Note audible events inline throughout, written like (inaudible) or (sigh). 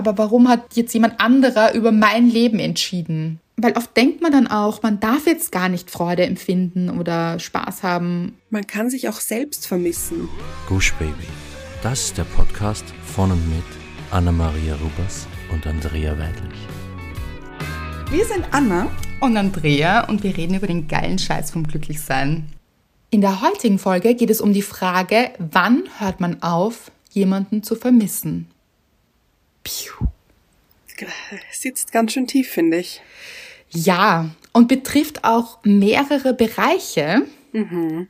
aber warum hat jetzt jemand anderer über mein Leben entschieden? Weil oft denkt man dann auch, man darf jetzt gar nicht Freude empfinden oder Spaß haben. Man kann sich auch selbst vermissen. Gush Baby. Das ist der Podcast von und mit Anna-Maria Rubers und Andrea Weidlich. Wir sind Anna und Andrea und wir reden über den geilen Scheiß vom Glücklichsein. In der heutigen Folge geht es um die Frage, wann hört man auf, jemanden zu vermissen? Piu. Sitzt ganz schön tief, finde ich. Ja, und betrifft auch mehrere Bereiche. Mhm.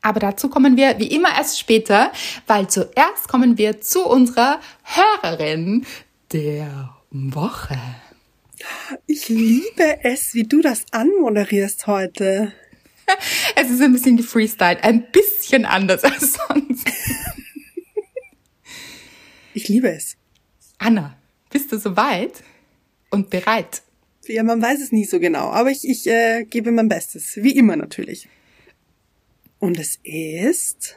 Aber dazu kommen wir wie immer erst später, weil zuerst kommen wir zu unserer Hörerin der Woche. Ich liebe es, wie du das anmoderierst heute. (laughs) Es ist ein bisschen gefreestylt, ein bisschen anders als sonst. Ich liebe es. Anna, bist du soweit und bereit? Ja, man weiß es nie so genau, aber ich, ich äh, gebe mein Bestes. Wie immer natürlich. Und es ist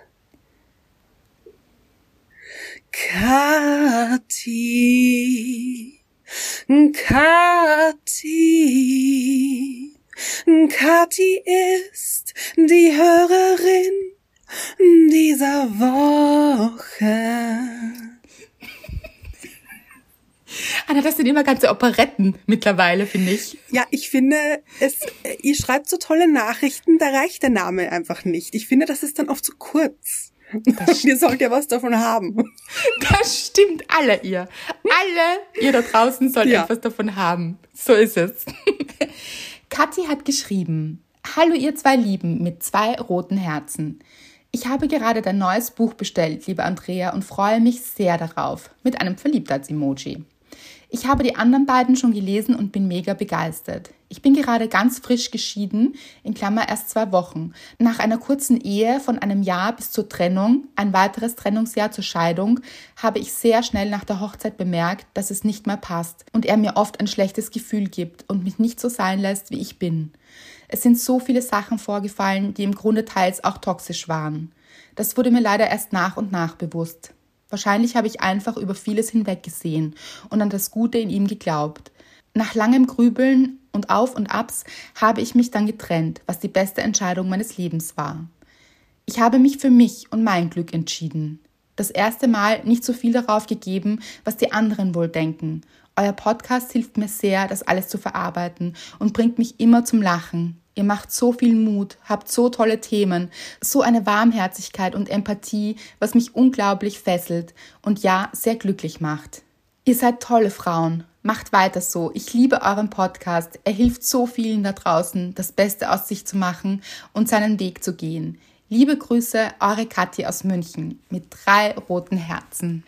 Kathi. Kathi. Kathi ist die Hörerin dieser Woche. Anna, das sind immer ganze Operetten mittlerweile, finde ich. Ja, ich finde, es, ihr schreibt so tolle Nachrichten, da reicht der Name einfach nicht. Ich finde, das ist dann oft zu kurz. (laughs) ihr sollt ja was davon haben. Das stimmt, alle ihr. Alle ihr da draußen sollt ja. etwas davon haben. So ist es. (laughs) Kathi hat geschrieben, Hallo ihr zwei Lieben mit zwei roten Herzen. Ich habe gerade dein neues Buch bestellt, liebe Andrea, und freue mich sehr darauf. Mit einem Verliebtheits-Emoji. Ich habe die anderen beiden schon gelesen und bin mega begeistert. Ich bin gerade ganz frisch geschieden, in Klammer erst zwei Wochen. Nach einer kurzen Ehe von einem Jahr bis zur Trennung, ein weiteres Trennungsjahr zur Scheidung, habe ich sehr schnell nach der Hochzeit bemerkt, dass es nicht mehr passt und er mir oft ein schlechtes Gefühl gibt und mich nicht so sein lässt, wie ich bin. Es sind so viele Sachen vorgefallen, die im Grunde teils auch toxisch waren. Das wurde mir leider erst nach und nach bewusst. Wahrscheinlich habe ich einfach über vieles hinweggesehen und an das Gute in ihm geglaubt. Nach langem Grübeln und Auf und Abs habe ich mich dann getrennt, was die beste Entscheidung meines Lebens war. Ich habe mich für mich und mein Glück entschieden. Das erste Mal nicht so viel darauf gegeben, was die anderen wohl denken. Euer Podcast hilft mir sehr, das alles zu verarbeiten und bringt mich immer zum Lachen. Ihr macht so viel Mut, habt so tolle Themen, so eine Warmherzigkeit und Empathie, was mich unglaublich fesselt und ja, sehr glücklich macht. Ihr seid tolle Frauen. Macht weiter so. Ich liebe euren Podcast. Er hilft so vielen da draußen, das Beste aus sich zu machen und seinen Weg zu gehen. Liebe Grüße, eure Kathi aus München mit drei roten Herzen.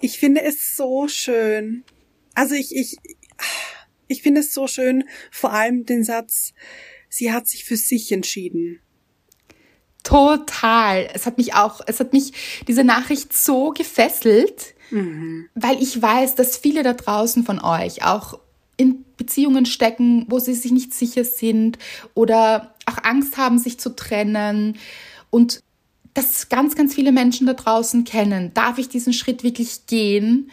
Ich finde es so schön, also ich, ich, ich finde es so schön, vor allem den Satz, sie hat sich für sich entschieden. Total. Es hat mich auch, es hat mich diese Nachricht so gefesselt, mhm. weil ich weiß, dass viele da draußen von euch auch in Beziehungen stecken, wo sie sich nicht sicher sind oder auch Angst haben, sich zu trennen und dass ganz, ganz viele Menschen da draußen kennen. Darf ich diesen Schritt wirklich gehen?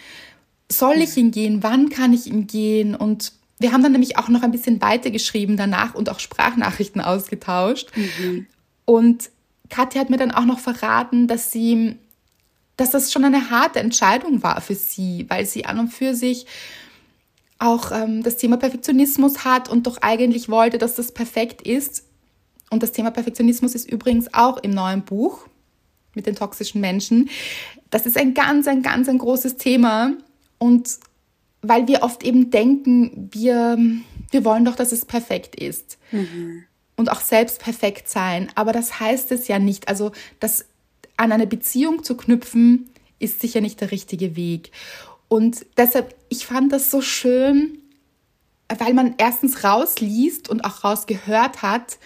Soll ich ihn gehen? Wann kann ich ihn gehen? Und wir haben dann nämlich auch noch ein bisschen weiter geschrieben danach und auch Sprachnachrichten ausgetauscht. Mhm. Und Katja hat mir dann auch noch verraten, dass sie, dass das schon eine harte Entscheidung war für sie, weil sie an und für sich auch ähm, das Thema Perfektionismus hat und doch eigentlich wollte, dass das perfekt ist. Und das Thema Perfektionismus ist übrigens auch im neuen Buch mit den toxischen Menschen. Das ist ein ganz, ein ganz, ein großes Thema. Und weil wir oft eben denken, wir, wir wollen doch, dass es perfekt ist. Mhm. Und auch selbst perfekt sein. Aber das heißt es ja nicht. Also, das an eine Beziehung zu knüpfen, ist sicher nicht der richtige Weg. Und deshalb, ich fand das so schön, weil man erstens rausliest und auch rausgehört hat,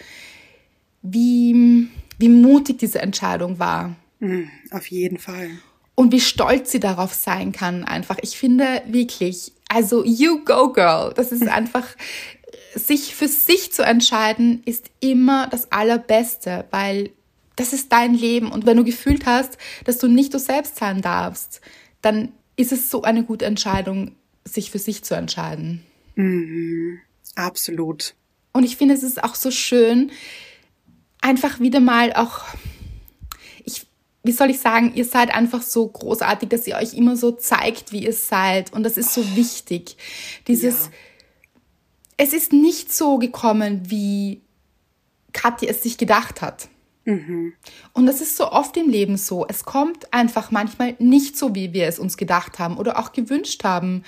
wie, wie mutig diese Entscheidung war. Mhm, auf jeden Fall und wie stolz sie darauf sein kann einfach. Ich finde wirklich, also you go girl, das ist (laughs) einfach sich für sich zu entscheiden ist immer das allerbeste, weil das ist dein Leben. Und wenn du gefühlt hast, dass du nicht du selbst sein darfst, dann ist es so eine gute Entscheidung, sich für sich zu entscheiden. Mhm. Absolut. Und ich finde, es ist auch so schön, einfach wieder mal auch, wie soll ich sagen, ihr seid einfach so großartig, dass ihr euch immer so zeigt, wie ihr seid. Und das ist so oh. wichtig. Dieses, ja. es ist nicht so gekommen, wie Kathi es sich gedacht hat. Mhm. Und das ist so oft im Leben so. Es kommt einfach manchmal nicht so, wie wir es uns gedacht haben oder auch gewünscht haben.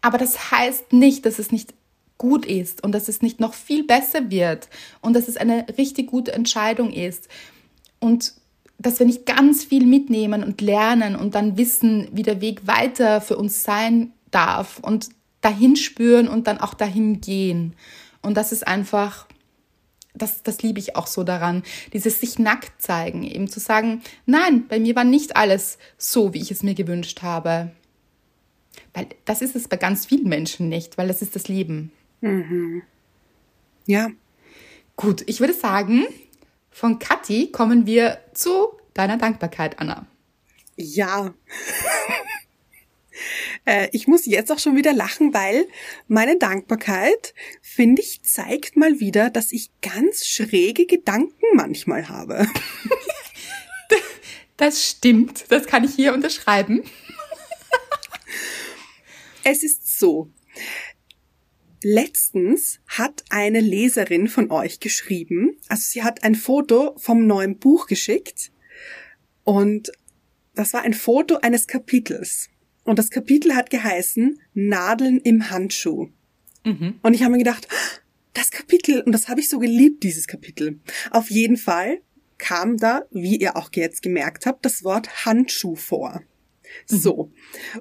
Aber das heißt nicht, dass es nicht gut ist und dass es nicht noch viel besser wird und dass es eine richtig gute Entscheidung ist. Und dass wir nicht ganz viel mitnehmen und lernen und dann wissen, wie der Weg weiter für uns sein darf und dahin spüren und dann auch dahin gehen. Und das ist einfach das, das liebe ich auch so daran, dieses sich nackt zeigen, eben zu sagen, nein, bei mir war nicht alles so, wie ich es mir gewünscht habe. Weil das ist es bei ganz vielen Menschen nicht, weil das ist das Leben. Mhm. Ja. Gut, ich würde sagen, von Kathi kommen wir zu deiner Dankbarkeit, Anna. Ja. (laughs) Äh, ich muss jetzt auch schon wieder lachen, weil meine Dankbarkeit, finde ich, zeigt mal wieder, dass ich ganz schräge Gedanken manchmal habe. (laughs) Das stimmt, das kann ich hier unterschreiben. Es ist so. Letztens hat eine Leserin von euch geschrieben, also sie hat ein Foto vom neuen Buch geschickt und das war ein Foto eines Kapitels. Und das Kapitel hat geheißen Nadeln im Handschuh. Mhm. Und ich habe mir gedacht, das Kapitel, und das habe ich so geliebt, dieses Kapitel. Auf jeden Fall kam da, wie ihr auch jetzt gemerkt habt, das Wort Handschuh vor. Mhm. So.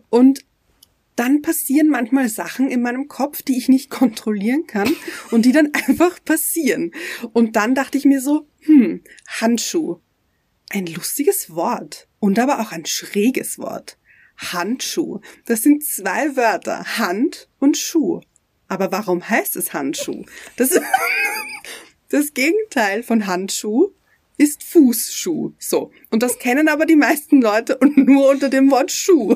Und dann passieren manchmal Sachen in meinem Kopf, die ich nicht (laughs) kontrollieren kann und die dann (laughs) einfach passieren. Und dann dachte ich mir so, hm, Handschuh. Ein lustiges Wort und aber auch ein schräges Wort. Handschuh. Das sind zwei Wörter, Hand und Schuh. Aber warum heißt es Handschuh? Das, (laughs) das Gegenteil von Handschuh ist Fußschuh. So. Und das kennen aber die meisten Leute und nur unter dem Wort Schuh.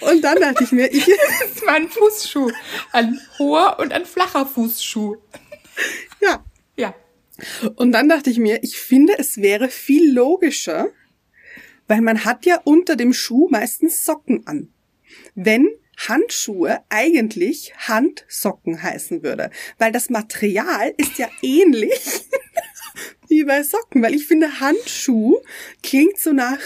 Und dann dachte ich mir, ich. (laughs) Das war ein Fußschuh. Ein hoher und ein flacher Fußschuh. Ja. Ja. Und dann dachte ich mir, ich finde, es wäre viel logischer, weil man hat ja unter dem Schuh meistens Socken an. Wenn Handschuhe eigentlich Handsocken heißen würde, weil das Material ist ja ähnlich (laughs) wie bei Socken, weil ich finde Handschuh klingt so nach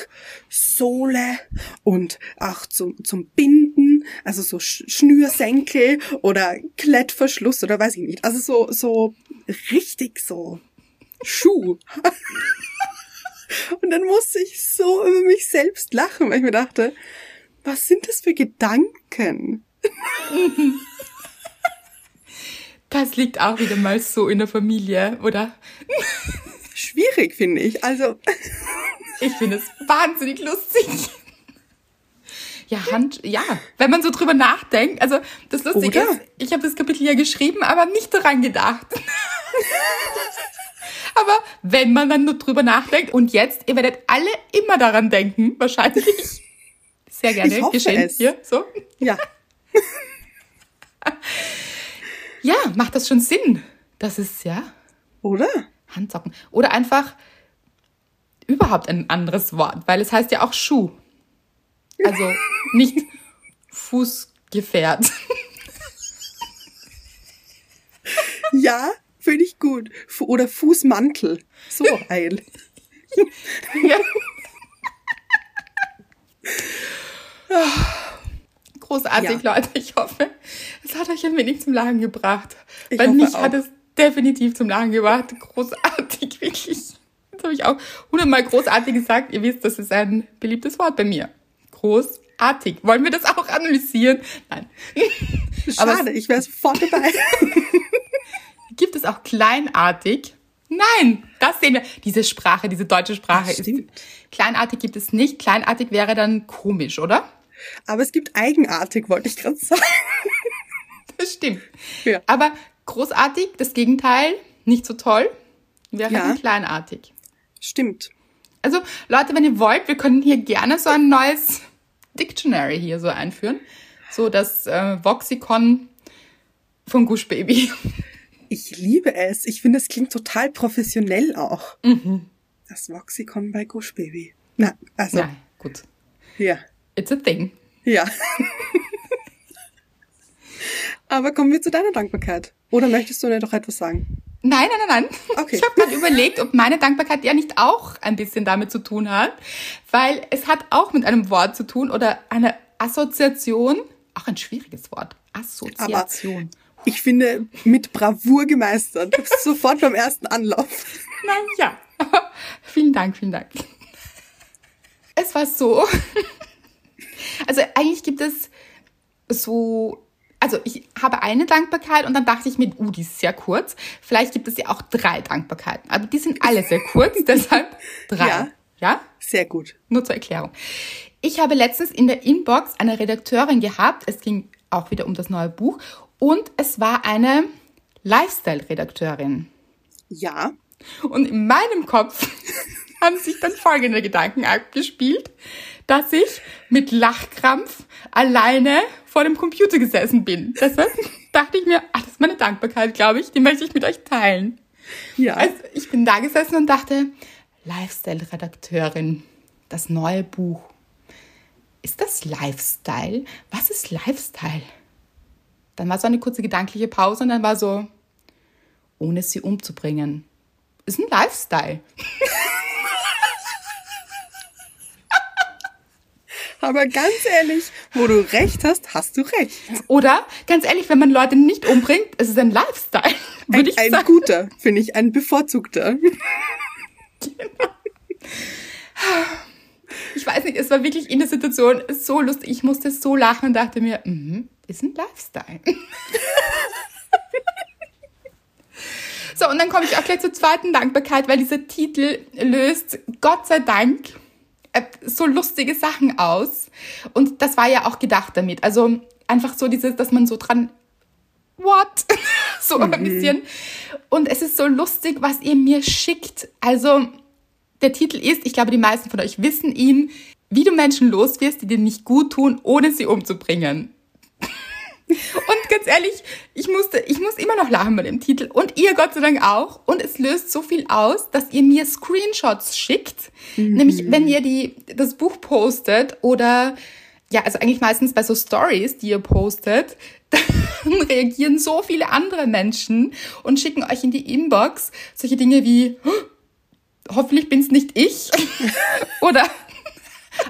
Sohle und auch zum, zum Binden, also so Schnürsenkel oder Klettverschluss oder weiß ich nicht, also so, so richtig so Schuh. (laughs) Und dann musste ich so über mich selbst lachen, weil ich mir dachte, was sind das für Gedanken? (laughs) Das liegt auch wieder mal so in der Familie, oder? Schwierig, finde ich. Also. Ich finde es wahnsinnig lustig. Ja, Hand, ja, wenn man so drüber nachdenkt. Also, das Lustige ist, ich habe das Kapitel ja geschrieben, aber nicht daran gedacht. Aber wenn man dann nur drüber nachdenkt und jetzt, ihr werdet alle immer daran denken, wahrscheinlich. Sehr gerne ich hoffe geschehen. Es. Hier, so. Ja. (laughs) ja, macht das schon Sinn? Das ist, ja. Oder? Handsocken. Oder einfach überhaupt ein anderes Wort, weil es heißt ja auch Schuh. Also (laughs) nicht Fußgefährt. Ja, Finde ich gut. Oder Fußmantel. So heil. ja. (laughs) (laughs) Großartig, ja. Leute. Ich hoffe, es hat euch ein wenig zum Lachen gebracht. Ich Weil mich auch. hat es definitiv zum Lachen gebracht. Großartig, (laughs) wirklich. Das habe ich auch hundertmal großartig gesagt. Ihr wisst, das ist ein beliebtes Wort bei mir. Großartig. Wollen wir das auch analysieren? Nein. (laughs) Schade, ich wäre sofort dabei. (laughs) Gibt es auch kleinartig? Nein, das sehen wir. Diese Sprache, diese deutsche Sprache ist. Kleinartig gibt es nicht. Kleinartig wäre dann komisch, oder? Aber es gibt eigenartig, wollte ich gerade sagen. (laughs) Das stimmt. Ja. Aber großartig, das Gegenteil, nicht so toll. Wäre Ja. kleinartig. Stimmt. Also, Leute, wenn ihr wollt, wir können hier gerne so ein neues Dictionary hier so einführen. So das äh, Voxicon von Gush Baby. Ich liebe es. Ich finde, es klingt total professionell auch. Mhm. Das Voxicon bei Gush Baby. Na, also, Ja, gut. ja. It's a thing. Ja. Aber kommen wir zu deiner Dankbarkeit. Oder möchtest du mir doch etwas sagen? Nein, nein, nein, nein. Okay. Ich habe gerade überlegt, ob meine Dankbarkeit ja nicht auch ein bisschen damit zu tun hat, weil es hat auch mit einem Wort zu tun oder einer Assoziation, auch ein schwieriges Wort, Assoziation. Ich finde, mit Bravour gemeistert. (laughs) Sofort beim ersten Anlauf. Naja, aber (laughs) vielen Dank, vielen Dank. Es war so, also eigentlich gibt es so, also ich habe eine Dankbarkeit und dann dachte ich mir, uh, die ist sehr kurz. Vielleicht gibt es ja auch drei Dankbarkeiten, aber die sind alle sehr kurz, (laughs) deshalb drei. Ja. ja? Sehr gut. Nur zur Erklärung. Ich habe letztens in der Inbox eine Redakteurin gehabt. Es ging auch wieder um das neue Buch. Und es war eine Lifestyle-Redakteurin. Ja. Und in meinem Kopf (laughs) haben sich dann folgende Gedanken abgespielt, dass ich mit Lachkrampf alleine vor dem Computer gesessen bin. Deshalb (laughs) dachte ich mir, ach, das ist meine Dankbarkeit, glaube ich, die möchte ich mit euch teilen. Ja. Also ich bin da gesessen und dachte, Lifestyle-Redakteurin, das neue Buch. Ist das Lifestyle? Was ist Lifestyle? Dann war so eine kurze gedankliche Pause und dann war so, ohne sie umzubringen. Ist ein Lifestyle. (laughs) Aber ganz ehrlich, wo du recht hast, hast du recht. Oder, ganz ehrlich, wenn man Leute nicht umbringt, ist es ein Lifestyle. (laughs) Ein, Würde ich ein sagen. guter, finde ich, ein bevorzugter. Ich weiß nicht, es war wirklich in der Situation so lustig. Ich musste so lachen und dachte mir, mhm, ist ein Lifestyle. (laughs) so, und dann komme ich auch gleich zur zweiten Dankbarkeit, weil dieser Titel löst, Gott sei Dank, so lustige Sachen aus. Und das war ja auch gedacht damit. Also einfach so dieses, dass man so dran, what? (laughs) so ein bisschen. Und es ist so lustig, was ihr mir schickt. Also der Titel ist, ich glaube, die meisten von euch wissen ihn, wie du Menschen loswirst, die dir nicht gut tun, ohne sie umzubringen. Und ganz ehrlich, ich musste, ich muss immer noch lachen bei dem Titel und ihr Gott sei Dank auch. Und es löst so viel aus, dass ihr mir Screenshots schickt. Nämlich, wenn ihr die, das Buch postet oder, ja, also eigentlich meistens bei so Stories, die ihr postet, (laughs) dann reagieren so viele andere Menschen und schicken euch in die Inbox solche Dinge wie, hoffentlich bin's nicht ich. (laughs) Oder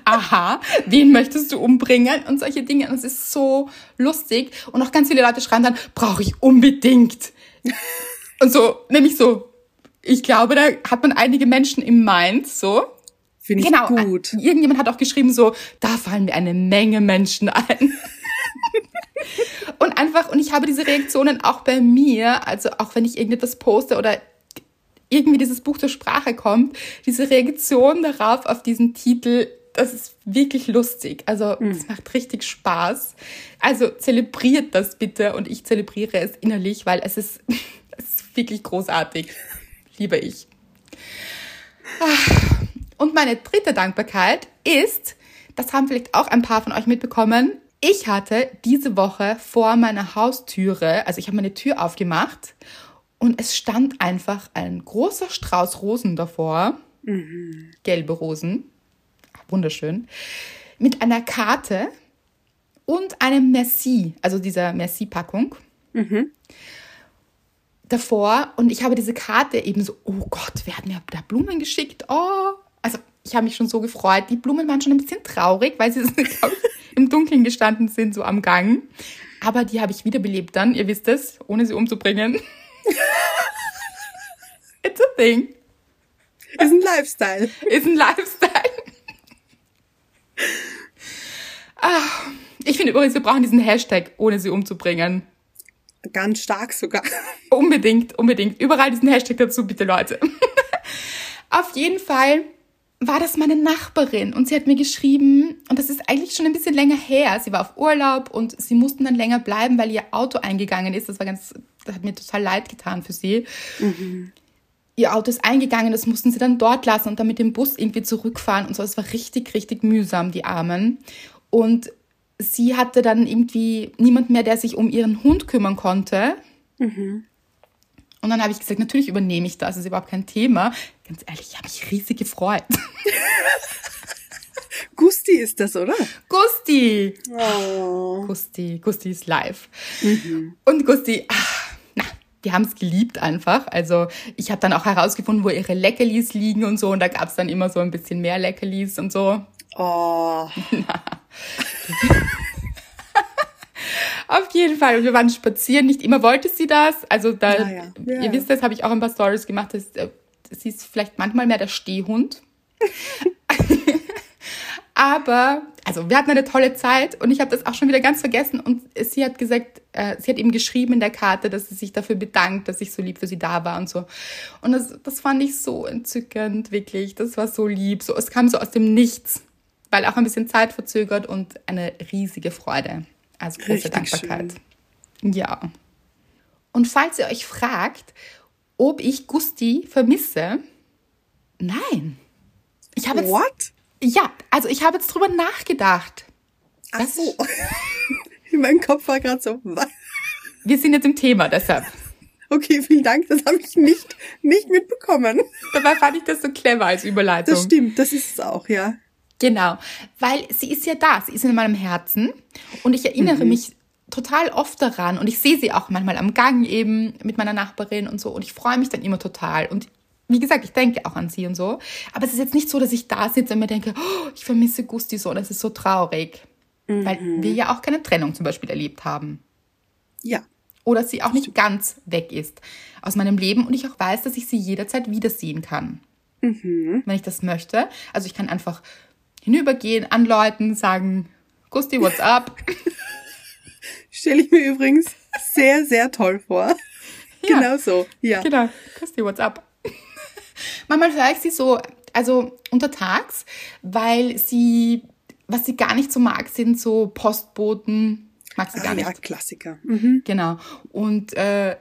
aha, wen möchtest du umbringen? Und solche Dinge. Und es ist so lustig. Und auch ganz viele Leute schreiben dann, brauche ich unbedingt. Und so, nämlich so, ich glaube, da hat man einige Menschen im Mind, so. Finde ich Genau. gut. Irgendjemand hat auch geschrieben, so, da fallen mir eine Menge Menschen ein. und einfach, und ich habe diese Reaktionen auch bei mir, also auch wenn ich irgendetwas poste oder irgendwie dieses Buch zur Sprache kommt, diese Reaktion darauf, auf diesen Titel, das ist wirklich lustig. Also, es macht richtig Spaß. Also, zelebriert das bitte und ich zelebriere es innerlich, weil es ist, (laughs) es ist wirklich großartig. Liebe ich. Und meine dritte Dankbarkeit ist, das haben vielleicht auch ein paar von euch mitbekommen, ich hatte diese Woche vor meiner Haustüre, also ich habe meine Tür aufgemacht und es stand einfach ein großer Strauß Rosen davor, gelbe Rosen, wunderschön, mit einer Karte und einem Merci, also dieser Merci-Packung davor und ich habe diese Karte eben so, oh Gott, wer hat mir da Blumen geschickt? Oh, also ich habe mich schon so gefreut. Die Blumen waren schon ein bisschen traurig, weil sie (laughs) glaub im Dunkeln gestanden sind, so am Gang. Aber die habe ich wiederbelebt dann, ihr wisst es, ohne sie umzubringen. (laughs) It's a thing. Ist ein Lifestyle. Ist ein Lifestyle. Ah, ich finde übrigens, wir brauchen diesen Hashtag, ohne sie umzubringen. Ganz stark sogar. Unbedingt, unbedingt. Überall diesen Hashtag dazu, bitte Leute. (laughs) Auf jeden Fall war das meine Nachbarin und sie hat mir geschrieben, und das ist eigentlich schon ein bisschen länger her, sie war auf Urlaub und sie mussten dann länger bleiben, weil ihr Auto eingegangen ist. Das war ganz, das hat mir total leid getan für sie. ihr Auto ist eingegangen, das mussten sie dann dort lassen und dann mit dem Bus irgendwie zurückfahren und so. Es war richtig, richtig mühsam, die Armen. Und sie hatte dann irgendwie niemand mehr, der sich um ihren Hund kümmern konnte. Mhm. Und dann habe ich gesagt, natürlich übernehme ich das, das ist überhaupt kein Thema. Ganz ehrlich, ich habe mich riesig gefreut. (laughs) Gusti ist das, oder? Gusti! Oh. Gusti, Gusti ist live. Und Gusti, ach, na, die haben es geliebt einfach. Also ich habe dann auch herausgefunden, wo ihre Leckerlis liegen und so. Und da gab es dann immer so ein bisschen mehr Leckerlis und so. Oh. (laughs) (laughs) Auf jeden Fall. Wir waren spazieren. Nicht immer wollte sie das. Also da, Ja, ja. Ja. ihr wisst, das habe ich auch ein paar Stories gemacht. Das, äh, sie ist vielleicht manchmal mehr der Stehhund. (laughs) Aber, also wir hatten eine tolle Zeit und ich habe das auch schon wieder ganz vergessen. Und sie hat gesagt, äh, sie hat ihm geschrieben in der Karte, dass sie sich dafür bedankt, dass ich so lieb für sie da war und so. Und das, das fand ich so entzückend, wirklich. Das war so lieb. So, es kam so aus dem Nichts, weil auch ein bisschen Zeit verzögert und eine riesige Freude. Also große Richtig Dankbarkeit. Ja. Und falls ihr euch fragt, ob ich Gusti vermisse, nein. Ich habe jetzt, What? ja, also ich habe jetzt drüber nachgedacht. Ach so. (laughs) In meinem Kopf war gerade so, was? Wir sind jetzt im Thema, deshalb. Okay, vielen Dank, das habe ich nicht, nicht mitbekommen. Dabei fand ich das so clever als Überleitung. Das stimmt, das ist es auch, ja. Genau, weil sie ist ja da, sie ist in meinem Herzen und ich erinnere mich total oft daran und ich sehe sie auch manchmal am Gang eben mit meiner Nachbarin und so und ich freue mich dann immer total und wie gesagt, ich denke auch an sie und so, aber es ist jetzt nicht so, dass ich da sitze und mir denke, oh, ich vermisse Gusti so, das ist so traurig, weil wir ja auch keine Trennung zum Beispiel erlebt haben. Ja. oder sie auch nicht ganz weg ist aus meinem Leben und ich auch weiß, dass ich sie jederzeit wiedersehen kann, wenn ich das möchte. Also ich kann einfach hinübergehen, anläuten, sagen, Gusti, what's up? (laughs) Stelle ich mir übrigens sehr, sehr toll vor. (laughs) Ja. Genau so, ja. Genau, Gusti, what's up? (laughs) Manchmal höre ich sie so, also untertags, weil sie, was sie gar nicht so mag, sind so Postboten, mag sie Ah, gar nicht. ja, Klassiker. Mhm. Genau. Und äh,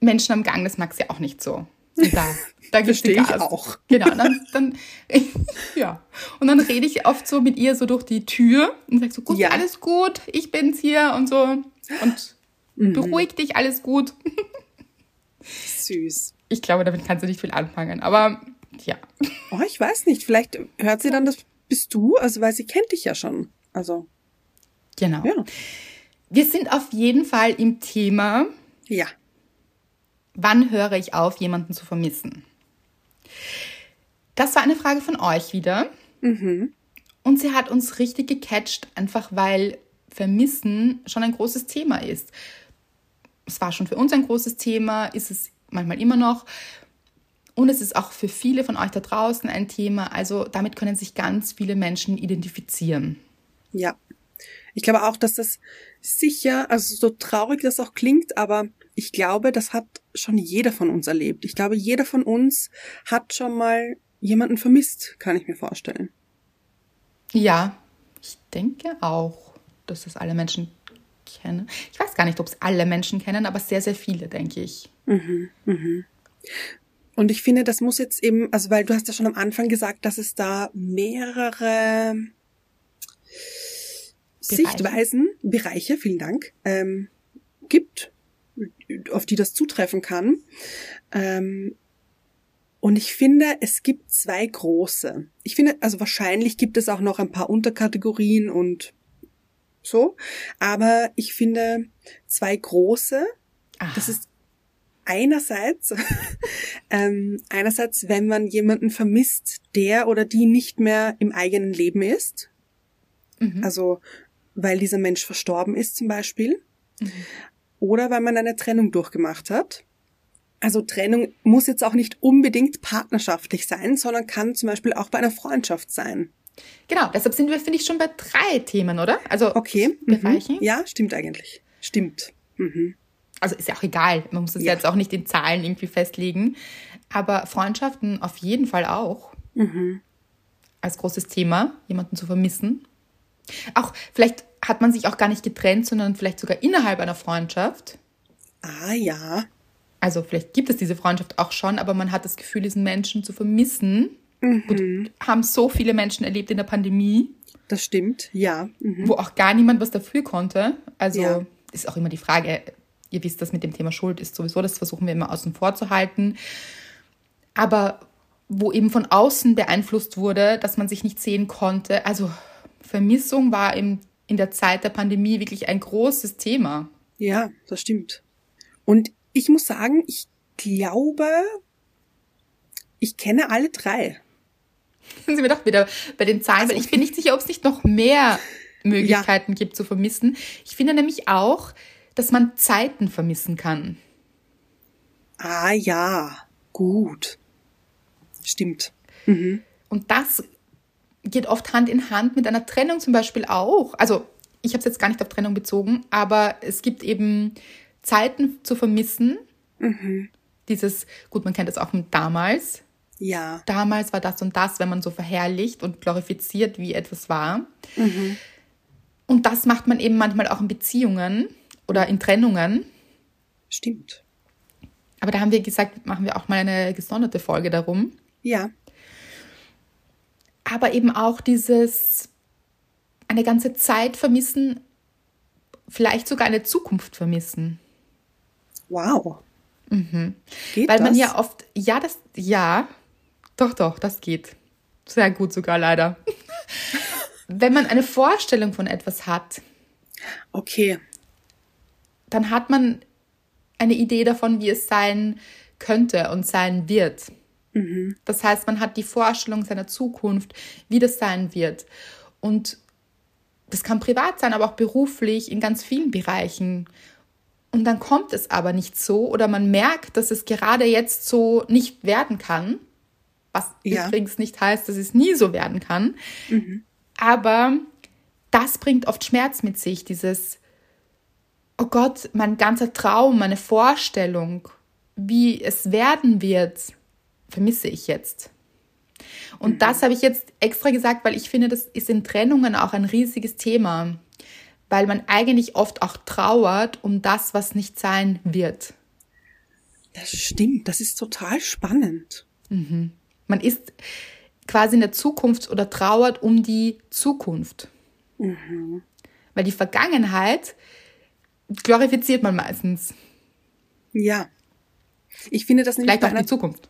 Menschen am Gang, das mag sie auch nicht so. Da, da Verstehe ich auch. Genau. Und dann, dann (laughs) ja. Und dann rede ich oft so mit ihr so durch die Tür und sage so, gut, Ja. alles gut, ich bin's hier und so. Und Mhm. beruhig dich, alles gut. Süß. Ich glaube, damit kannst du nicht viel anfangen. Aber ja. Oh, ich weiß nicht, vielleicht hört sie dann, das bist du, also weil sie kennt dich ja schon. Also, Genau. ja. Wir sind auf jeden Fall im Thema, Ja. Wann höre ich auf, jemanden zu vermissen? Das war eine Frage von euch wieder. Und sie hat uns richtig gecatcht, einfach weil Vermissen schon ein großes Thema ist. Es war schon für uns ein großes Thema, ist es manchmal immer noch. Und es ist auch für viele von euch da draußen ein Thema. Also damit können sich ganz viele Menschen identifizieren. Ja. Ich glaube auch, dass das sicher, also so traurig das auch klingt, aber ich glaube, das hat schon jeder von uns erlebt. Ich glaube, jeder von uns hat schon mal jemanden vermisst, kann ich mir vorstellen. Ja, ich denke auch, dass das alle Menschen kennen. Ich weiß gar nicht, ob es alle Menschen kennen, aber sehr, sehr viele, denke ich. Und ich finde, das muss jetzt eben, also weil du hast ja schon am Anfang gesagt, dass es da mehrere Sichtweisen, Bereiche, vielen Dank, ähm, gibt, auf die das zutreffen kann. Ähm, und ich finde, es gibt zwei große. Ich finde, also wahrscheinlich gibt es auch noch ein paar Unterkategorien und so. Aber ich finde zwei große. Das ist einerseits, (laughs) ähm, einerseits, wenn man jemanden vermisst, der oder die nicht mehr im eigenen Leben ist. Also, weil dieser Mensch verstorben ist zum Beispiel. Oder weil man eine Trennung durchgemacht hat. Also Trennung muss jetzt auch nicht unbedingt partnerschaftlich sein, sondern kann zum Beispiel auch bei einer Freundschaft sein. Genau, deshalb sind wir, finde ich, schon bei drei Themen, oder? Also Okay. mhm. Bereichen. Ja, stimmt eigentlich. Stimmt. Mhm. Also ist ja auch egal. Man muss das Ja. jetzt auch nicht in Zahlen irgendwie festlegen. Aber Freundschaften auf jeden Fall auch. Mhm. Als großes Thema, jemanden zu vermissen. Auch vielleicht hat man sich auch gar nicht getrennt, sondern vielleicht sogar innerhalb einer Freundschaft. Ah ja. Also vielleicht gibt es diese Freundschaft auch schon, aber man hat das Gefühl, diesen Menschen zu vermissen. Und haben so viele Menschen erlebt in der Pandemie, Das stimmt, ja. Mhm. wo auch gar niemand was dafür konnte. Also Ja. ist auch immer die Frage, ihr wisst, das mit dem Thema Schuld ist sowieso, das versuchen wir immer außen vor zu halten. Aber wo eben von außen beeinflusst wurde, dass man sich nicht sehen konnte. Also Vermissung war im, in der Zeit der Pandemie wirklich ein großes Thema. Ja, das stimmt. Und ich muss sagen, ich glaube, ich kenne alle drei. sind wir doch wieder bei den Zahlen, weil ich bin nicht sicher, ob es nicht noch mehr Möglichkeiten gibt zu vermissen. Ich finde nämlich auch, dass man Zeiten vermissen kann. Ah ja, gut. Stimmt. Und das geht oft Hand in Hand mit einer Trennung zum Beispiel auch. Also ich habe es jetzt gar nicht auf Trennung bezogen, aber es gibt eben Zeiten zu vermissen. Dieses, gut, man kennt das auch mit damals. Ja, Damals war das und das, wenn man so verherrlicht und glorifiziert, wie etwas war. Und das macht man eben manchmal auch in Beziehungen oder in Trennungen. stimmt. Aber da haben wir gesagt, machen wir auch mal eine gesonderte Folge darum. Ja, aber eben auch dieses eine ganze Zeit vermissen, vielleicht sogar eine Zukunft vermissen. wow. Geht Mhm. Weil das? man ja oft, ja, das, ja, doch, doch, das geht. Sehr gut sogar leider. (laughs) Wenn man eine Vorstellung von etwas hat, Okay, dann hat man eine Idee davon, wie es sein könnte und sein wird. Das heißt, man hat die Vorstellung seiner Zukunft, wie das sein wird. Und das kann privat sein, aber auch beruflich in ganz vielen Bereichen. Und dann kommt es aber nicht so oder man merkt, dass es gerade jetzt so nicht werden kann. Was Ja. übrigens nicht heißt, dass es nie so werden kann. Aber das bringt oft Schmerz mit sich, dieses, oh Gott, mein ganzer Traum, meine Vorstellung, wie es werden wird, vermisse ich jetzt. Und das habe ich jetzt extra gesagt, weil ich finde, das ist in Trennungen auch ein riesiges Thema, weil man eigentlich oft auch trauert um das, was nicht sein wird. das stimmt. Das ist total spannend. Man ist quasi in der Zukunft oder trauert um die Zukunft. Weil die Vergangenheit glorifiziert man meistens. Ja. Ich finde das nämlich Vielleicht auch die Zukunft.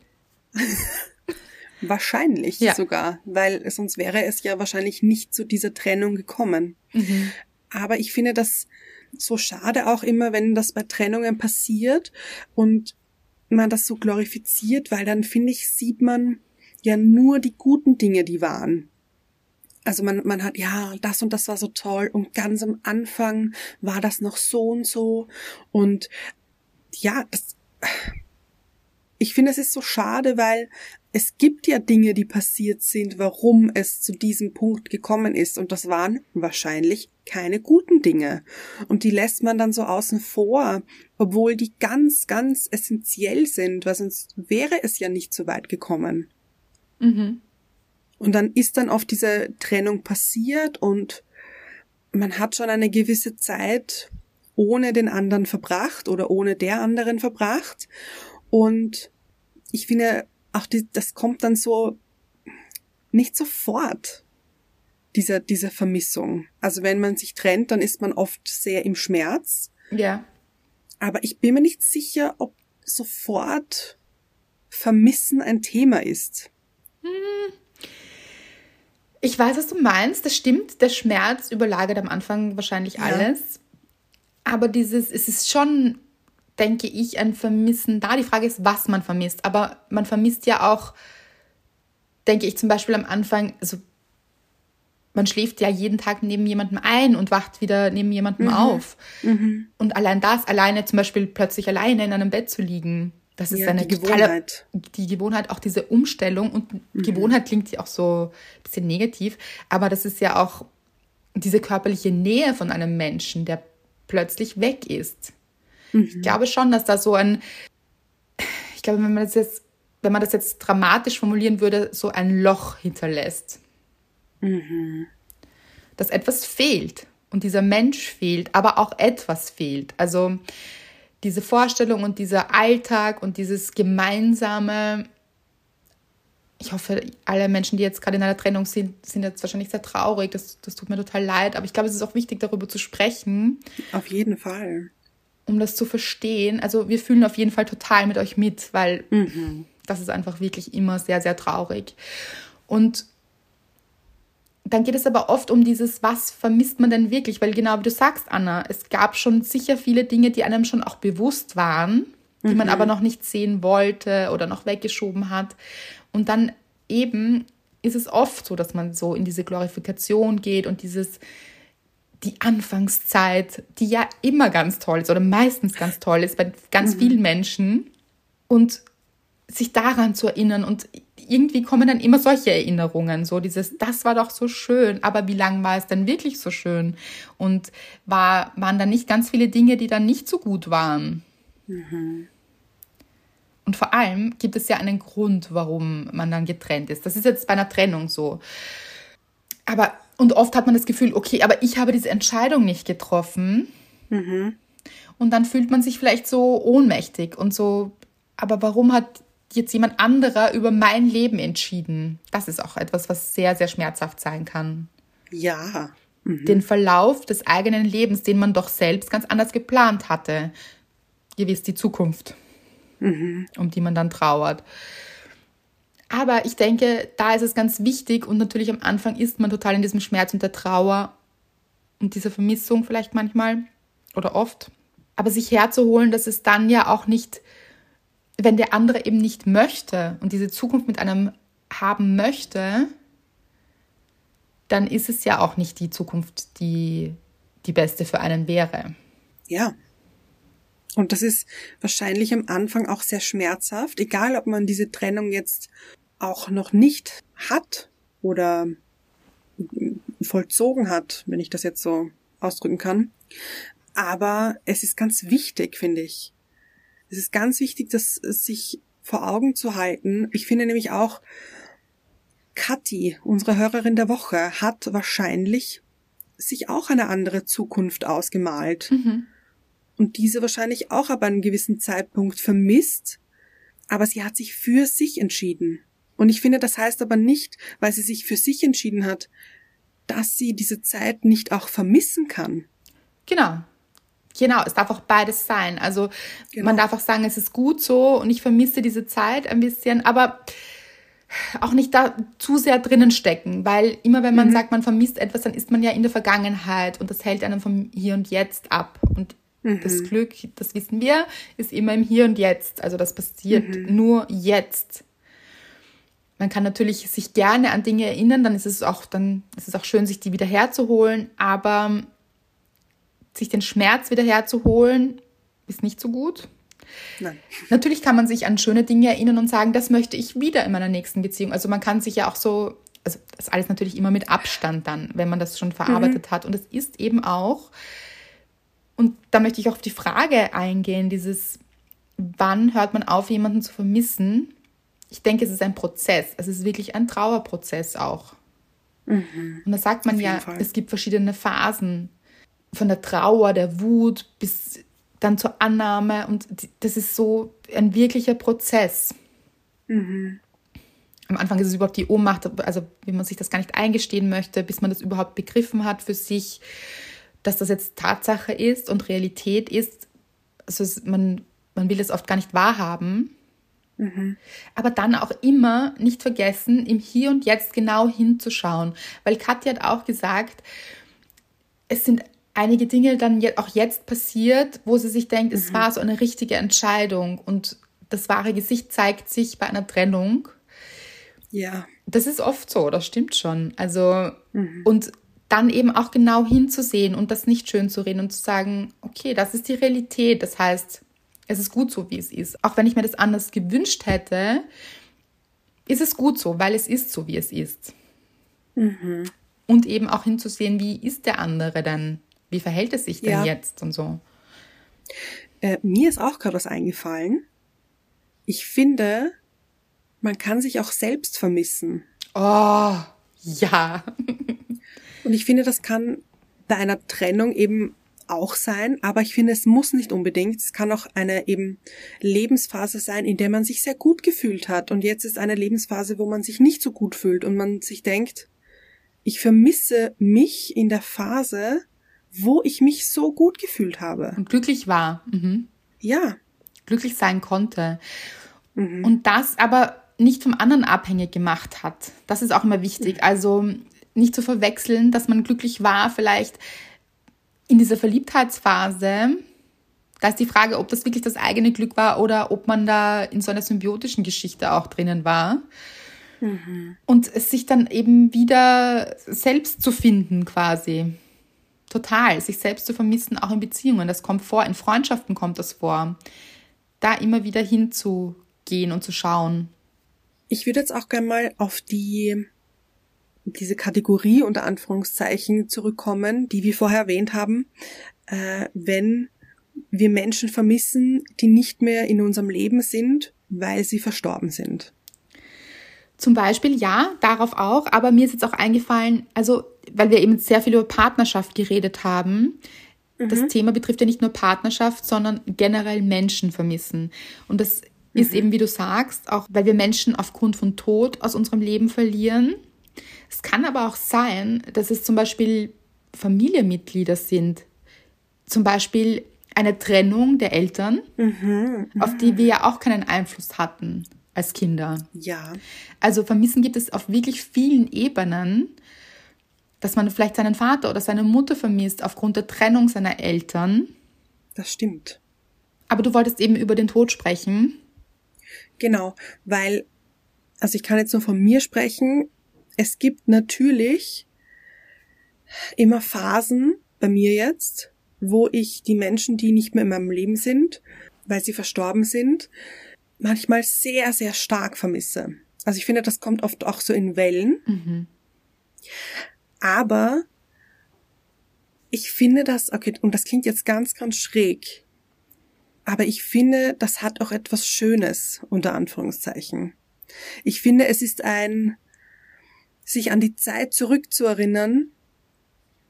(laughs) wahrscheinlich Ja. sogar, weil sonst wäre es ja wahrscheinlich nicht zu dieser Trennung gekommen. Aber ich finde das so schade auch immer, wenn das bei Trennungen passiert und man das so glorifiziert, weil dann finde ich, sieht man ja nur die guten Dinge, die waren. Also man, man hat, ja, das und das war so toll und ganz am Anfang war das noch so und so und ja, das, ich finde, es ist so schade, weil es gibt ja Dinge, die passiert sind, warum es zu diesem Punkt gekommen ist. Und das waren wahrscheinlich keine guten Dinge. Und die lässt man dann so außen vor, obwohl die ganz, ganz essentiell sind, weil sonst wäre es ja nicht so weit gekommen. Und dann ist dann oft diese Trennung passiert und man hat schon eine gewisse Zeit ohne den anderen verbracht oder ohne der anderen verbracht. Und ich finde, auch die, das kommt dann so nicht sofort, diese, diese Vermissung. Also wenn man sich trennt, dann ist man oft sehr im Schmerz. Ja. Aber ich bin mir nicht sicher, ob sofort Vermissen ein Thema ist. Ich weiß, was du meinst. Das stimmt. Der Schmerz überlagert am Anfang wahrscheinlich Ja. alles. Aber dieses, es ist schon, denke ich, ein Vermissen da. Die Frage ist, was man vermisst. Aber man vermisst ja auch, denke ich zum Beispiel am Anfang, also man schläft ja jeden Tag neben jemandem ein und wacht wieder neben jemandem auf. Und allein das, alleine zum Beispiel plötzlich alleine in einem Bett zu liegen, das ist Ja, eine die totale- Gewohnheit. die Gewohnheit, auch diese Umstellung und Gewohnheit klingt ja auch so ein bisschen negativ, aber das ist ja auch diese körperliche Nähe von einem Menschen, der plötzlich weg ist. Ich glaube schon, dass da so ein, ich glaube, wenn man das jetzt, wenn man das jetzt dramatisch formulieren würde, so ein Loch hinterlässt. Dass etwas fehlt und dieser Mensch fehlt, aber auch etwas fehlt. Also diese Vorstellung und dieser Alltag und dieses gemeinsame, ich hoffe, alle Menschen, die jetzt gerade in einer Trennung sind, sind jetzt wahrscheinlich sehr traurig. Das, das tut mir total leid. Aber ich glaube, es ist auch wichtig, darüber zu sprechen. Auf jeden Fall. Um das zu verstehen. Also wir fühlen auf jeden Fall total mit euch mit, weil mhm. das ist einfach wirklich immer sehr, sehr traurig. Und dann geht es aber oft um dieses, was vermisst man denn wirklich? Weil genau wie du sagst, Anna, es gab schon sicher viele Dinge, die einem schon auch bewusst waren, die mhm. man aber noch nicht sehen wollte oder noch weggeschoben hat. Und dann eben ist es oft so, dass man so in diese Glorifikation geht und dieses, die Anfangszeit, die ja immer ganz toll ist oder meistens ganz toll ist bei ganz mhm. vielen Menschen und sich daran zu erinnern und irgendwie kommen dann immer solche Erinnerungen, so dieses, das war doch so schön, aber wie lange war es denn wirklich so schön? Und war, waren da nicht ganz viele Dinge, die dann nicht so gut waren? Mhm. Und vor allem gibt es ja einen Grund, warum man dann getrennt ist. Das ist jetzt bei einer Trennung so. Aber, und oft hat man das Gefühl, okay, aber ich habe diese Entscheidung nicht getroffen. Mhm. Und dann fühlt man sich vielleicht so ohnmächtig und so, aber warum hat jetzt jemand anderer über mein Leben entschieden. Das ist auch etwas, was sehr, sehr schmerzhaft sein kann. Ja. Mhm. Den Verlauf des eigenen Lebens, den man doch selbst ganz anders geplant hatte. Ihr wisst, die Zukunft, mhm. um die man dann trauert. Aber ich denke, da ist es ganz wichtig und natürlich am Anfang ist man total in diesem Schmerz und der Trauer und dieser Vermissung vielleicht manchmal oder oft. Aber sich herzuholen, dass es dann ja auch nicht wenn der andere eben nicht möchte und diese Zukunft mit einem haben möchte, dann ist es ja auch nicht die Zukunft, die die beste für einen wäre. Ja. Und das ist wahrscheinlich am Anfang auch sehr schmerzhaft, egal ob man diese Trennung jetzt auch noch nicht hat oder vollzogen hat, wenn ich das jetzt so ausdrücken kann. Aber es ist ganz wichtig, finde ich, es ist ganz wichtig, das sich vor Augen zu halten. Ich finde nämlich auch, Kathi, unsere Hörerin der Woche, hat wahrscheinlich sich auch eine andere Zukunft ausgemalt. Mhm. Und diese wahrscheinlich auch ab einem gewissen Zeitpunkt vermisst. Aber sie hat sich für sich entschieden. Und ich finde, das heißt aber nicht, weil sie sich für sich entschieden hat, dass sie diese Zeit nicht auch vermissen kann. Genau. Genau, es darf auch beides sein. Also genau. man darf auch sagen, es ist gut so und ich vermisse diese Zeit ein bisschen, aber auch nicht da zu sehr drinnen stecken, weil immer wenn man mhm. sagt, man vermisst etwas, dann ist man ja in der Vergangenheit und das hält einen vom Hier und Jetzt ab. Und mhm. das Glück, das wissen wir, ist immer im Hier und Jetzt. Also das passiert mhm. nur jetzt. Man kann natürlich sich gerne an Dinge erinnern, dann ist es auch, dann ist es auch schön, sich die wieder herzuholen, aber sich den Schmerz wieder herzuholen, ist nicht so gut. Nein. Natürlich kann man sich an schöne Dinge erinnern und sagen, das möchte ich wieder in meiner nächsten Beziehung. Also man kann sich ja auch so, also das alles natürlich immer mit Abstand dann, wenn man das schon verarbeitet mhm. hat. Und es ist eben auch, und da möchte ich auch auf die Frage eingehen, dieses, wann hört man auf, jemanden zu vermissen? Ich denke, es ist ein Prozess. Es ist wirklich ein Trauerprozess auch. Mhm. Und da sagt man ja, Fall. es gibt verschiedene Phasen von der Trauer, der Wut bis dann zur Annahme. Und das ist so ein wirklicher Prozess. Mhm. Am Anfang ist es überhaupt die Ohnmacht, also wie man sich das gar nicht eingestehen möchte, bis man das überhaupt begriffen hat für sich, dass das jetzt Tatsache ist und Realität ist. Also es, man, man will es oft gar nicht wahrhaben. Mhm. Aber dann auch immer nicht vergessen, im Hier und Jetzt genau hinzuschauen. Weil Katja hat auch gesagt, es sind einige Dinge dann auch jetzt passiert, wo sie sich denkt, mhm. es war so eine richtige Entscheidung und das wahre Gesicht zeigt sich bei einer Trennung. Ja. Das ist oft so, das stimmt schon. Also, mhm. und dann eben auch genau hinzusehen und das nicht schön zu reden und zu sagen, okay, das ist die Realität. Das heißt, es ist gut so, wie es ist. Auch wenn ich mir das anders gewünscht hätte, ist es gut so, weil es ist so, wie es ist. Mhm. Und eben auch hinzusehen, wie ist der andere dann wie verhält es sich denn ja. jetzt und so? Äh, mir ist auch gerade was eingefallen. Ich finde, man kann sich auch selbst vermissen. Oh, ja. (laughs) und ich finde, das kann bei einer Trennung eben auch sein, aber ich finde, es muss nicht unbedingt. Es kann auch eine eben Lebensphase sein, in der man sich sehr gut gefühlt hat. Und jetzt ist eine Lebensphase, wo man sich nicht so gut fühlt und man sich denkt, ich vermisse mich in der Phase, wo ich mich so gut gefühlt habe. Und glücklich war. Mhm. Ja. Glücklich sein konnte. Mhm. Und das aber nicht vom anderen abhängig gemacht hat. Das ist auch immer wichtig. Also nicht zu verwechseln, dass man glücklich war, vielleicht in dieser Verliebtheitsphase. Da ist die Frage, ob das wirklich das eigene Glück war oder ob man da in so einer symbiotischen Geschichte auch drinnen war. Mhm. Und sich dann eben wieder selbst zu finden quasi. Total, sich selbst zu vermissen, auch in Beziehungen. Das kommt vor, in Freundschaften kommt das vor. Da immer wieder hinzugehen und zu schauen. Ich würde jetzt auch gerne mal auf die diese Kategorie unter Anführungszeichen zurückkommen, die wir vorher erwähnt haben, äh, wenn wir Menschen vermissen, die nicht mehr in unserem Leben sind, weil sie verstorben sind. Zum Beispiel, ja, darauf auch, aber mir ist jetzt auch eingefallen, also, weil wir eben sehr viel über Partnerschaft geredet haben. Mhm. Das Thema betrifft ja nicht nur Partnerschaft, sondern generell Menschen vermissen. Und das mhm. ist eben, wie du sagst, auch weil wir Menschen aufgrund von Tod aus unserem Leben verlieren. Es kann aber auch sein, dass es zum Beispiel Familienmitglieder sind. Zum Beispiel eine Trennung der Eltern, mhm. auf die wir ja auch keinen Einfluss hatten als Kinder. Ja. Also Vermissen gibt es auf wirklich vielen Ebenen, dass man vielleicht seinen Vater oder seine Mutter vermisst aufgrund der Trennung seiner Eltern. Das stimmt. Aber du wolltest eben über den Tod sprechen. Genau, weil, also ich kann jetzt nur von mir sprechen. Es gibt natürlich immer Phasen, bei mir jetzt, wo ich die Menschen, die nicht mehr in meinem Leben sind, weil sie verstorben sind, manchmal sehr, sehr stark vermisse. Also ich finde, das kommt oft auch so in Wellen. Mhm. Aber ich finde das, okay, und das klingt jetzt ganz, ganz schräg, aber ich finde, das hat auch etwas Schönes, unter Anführungszeichen. Ich finde, es ist ein, sich an die Zeit zurückzuerinnern,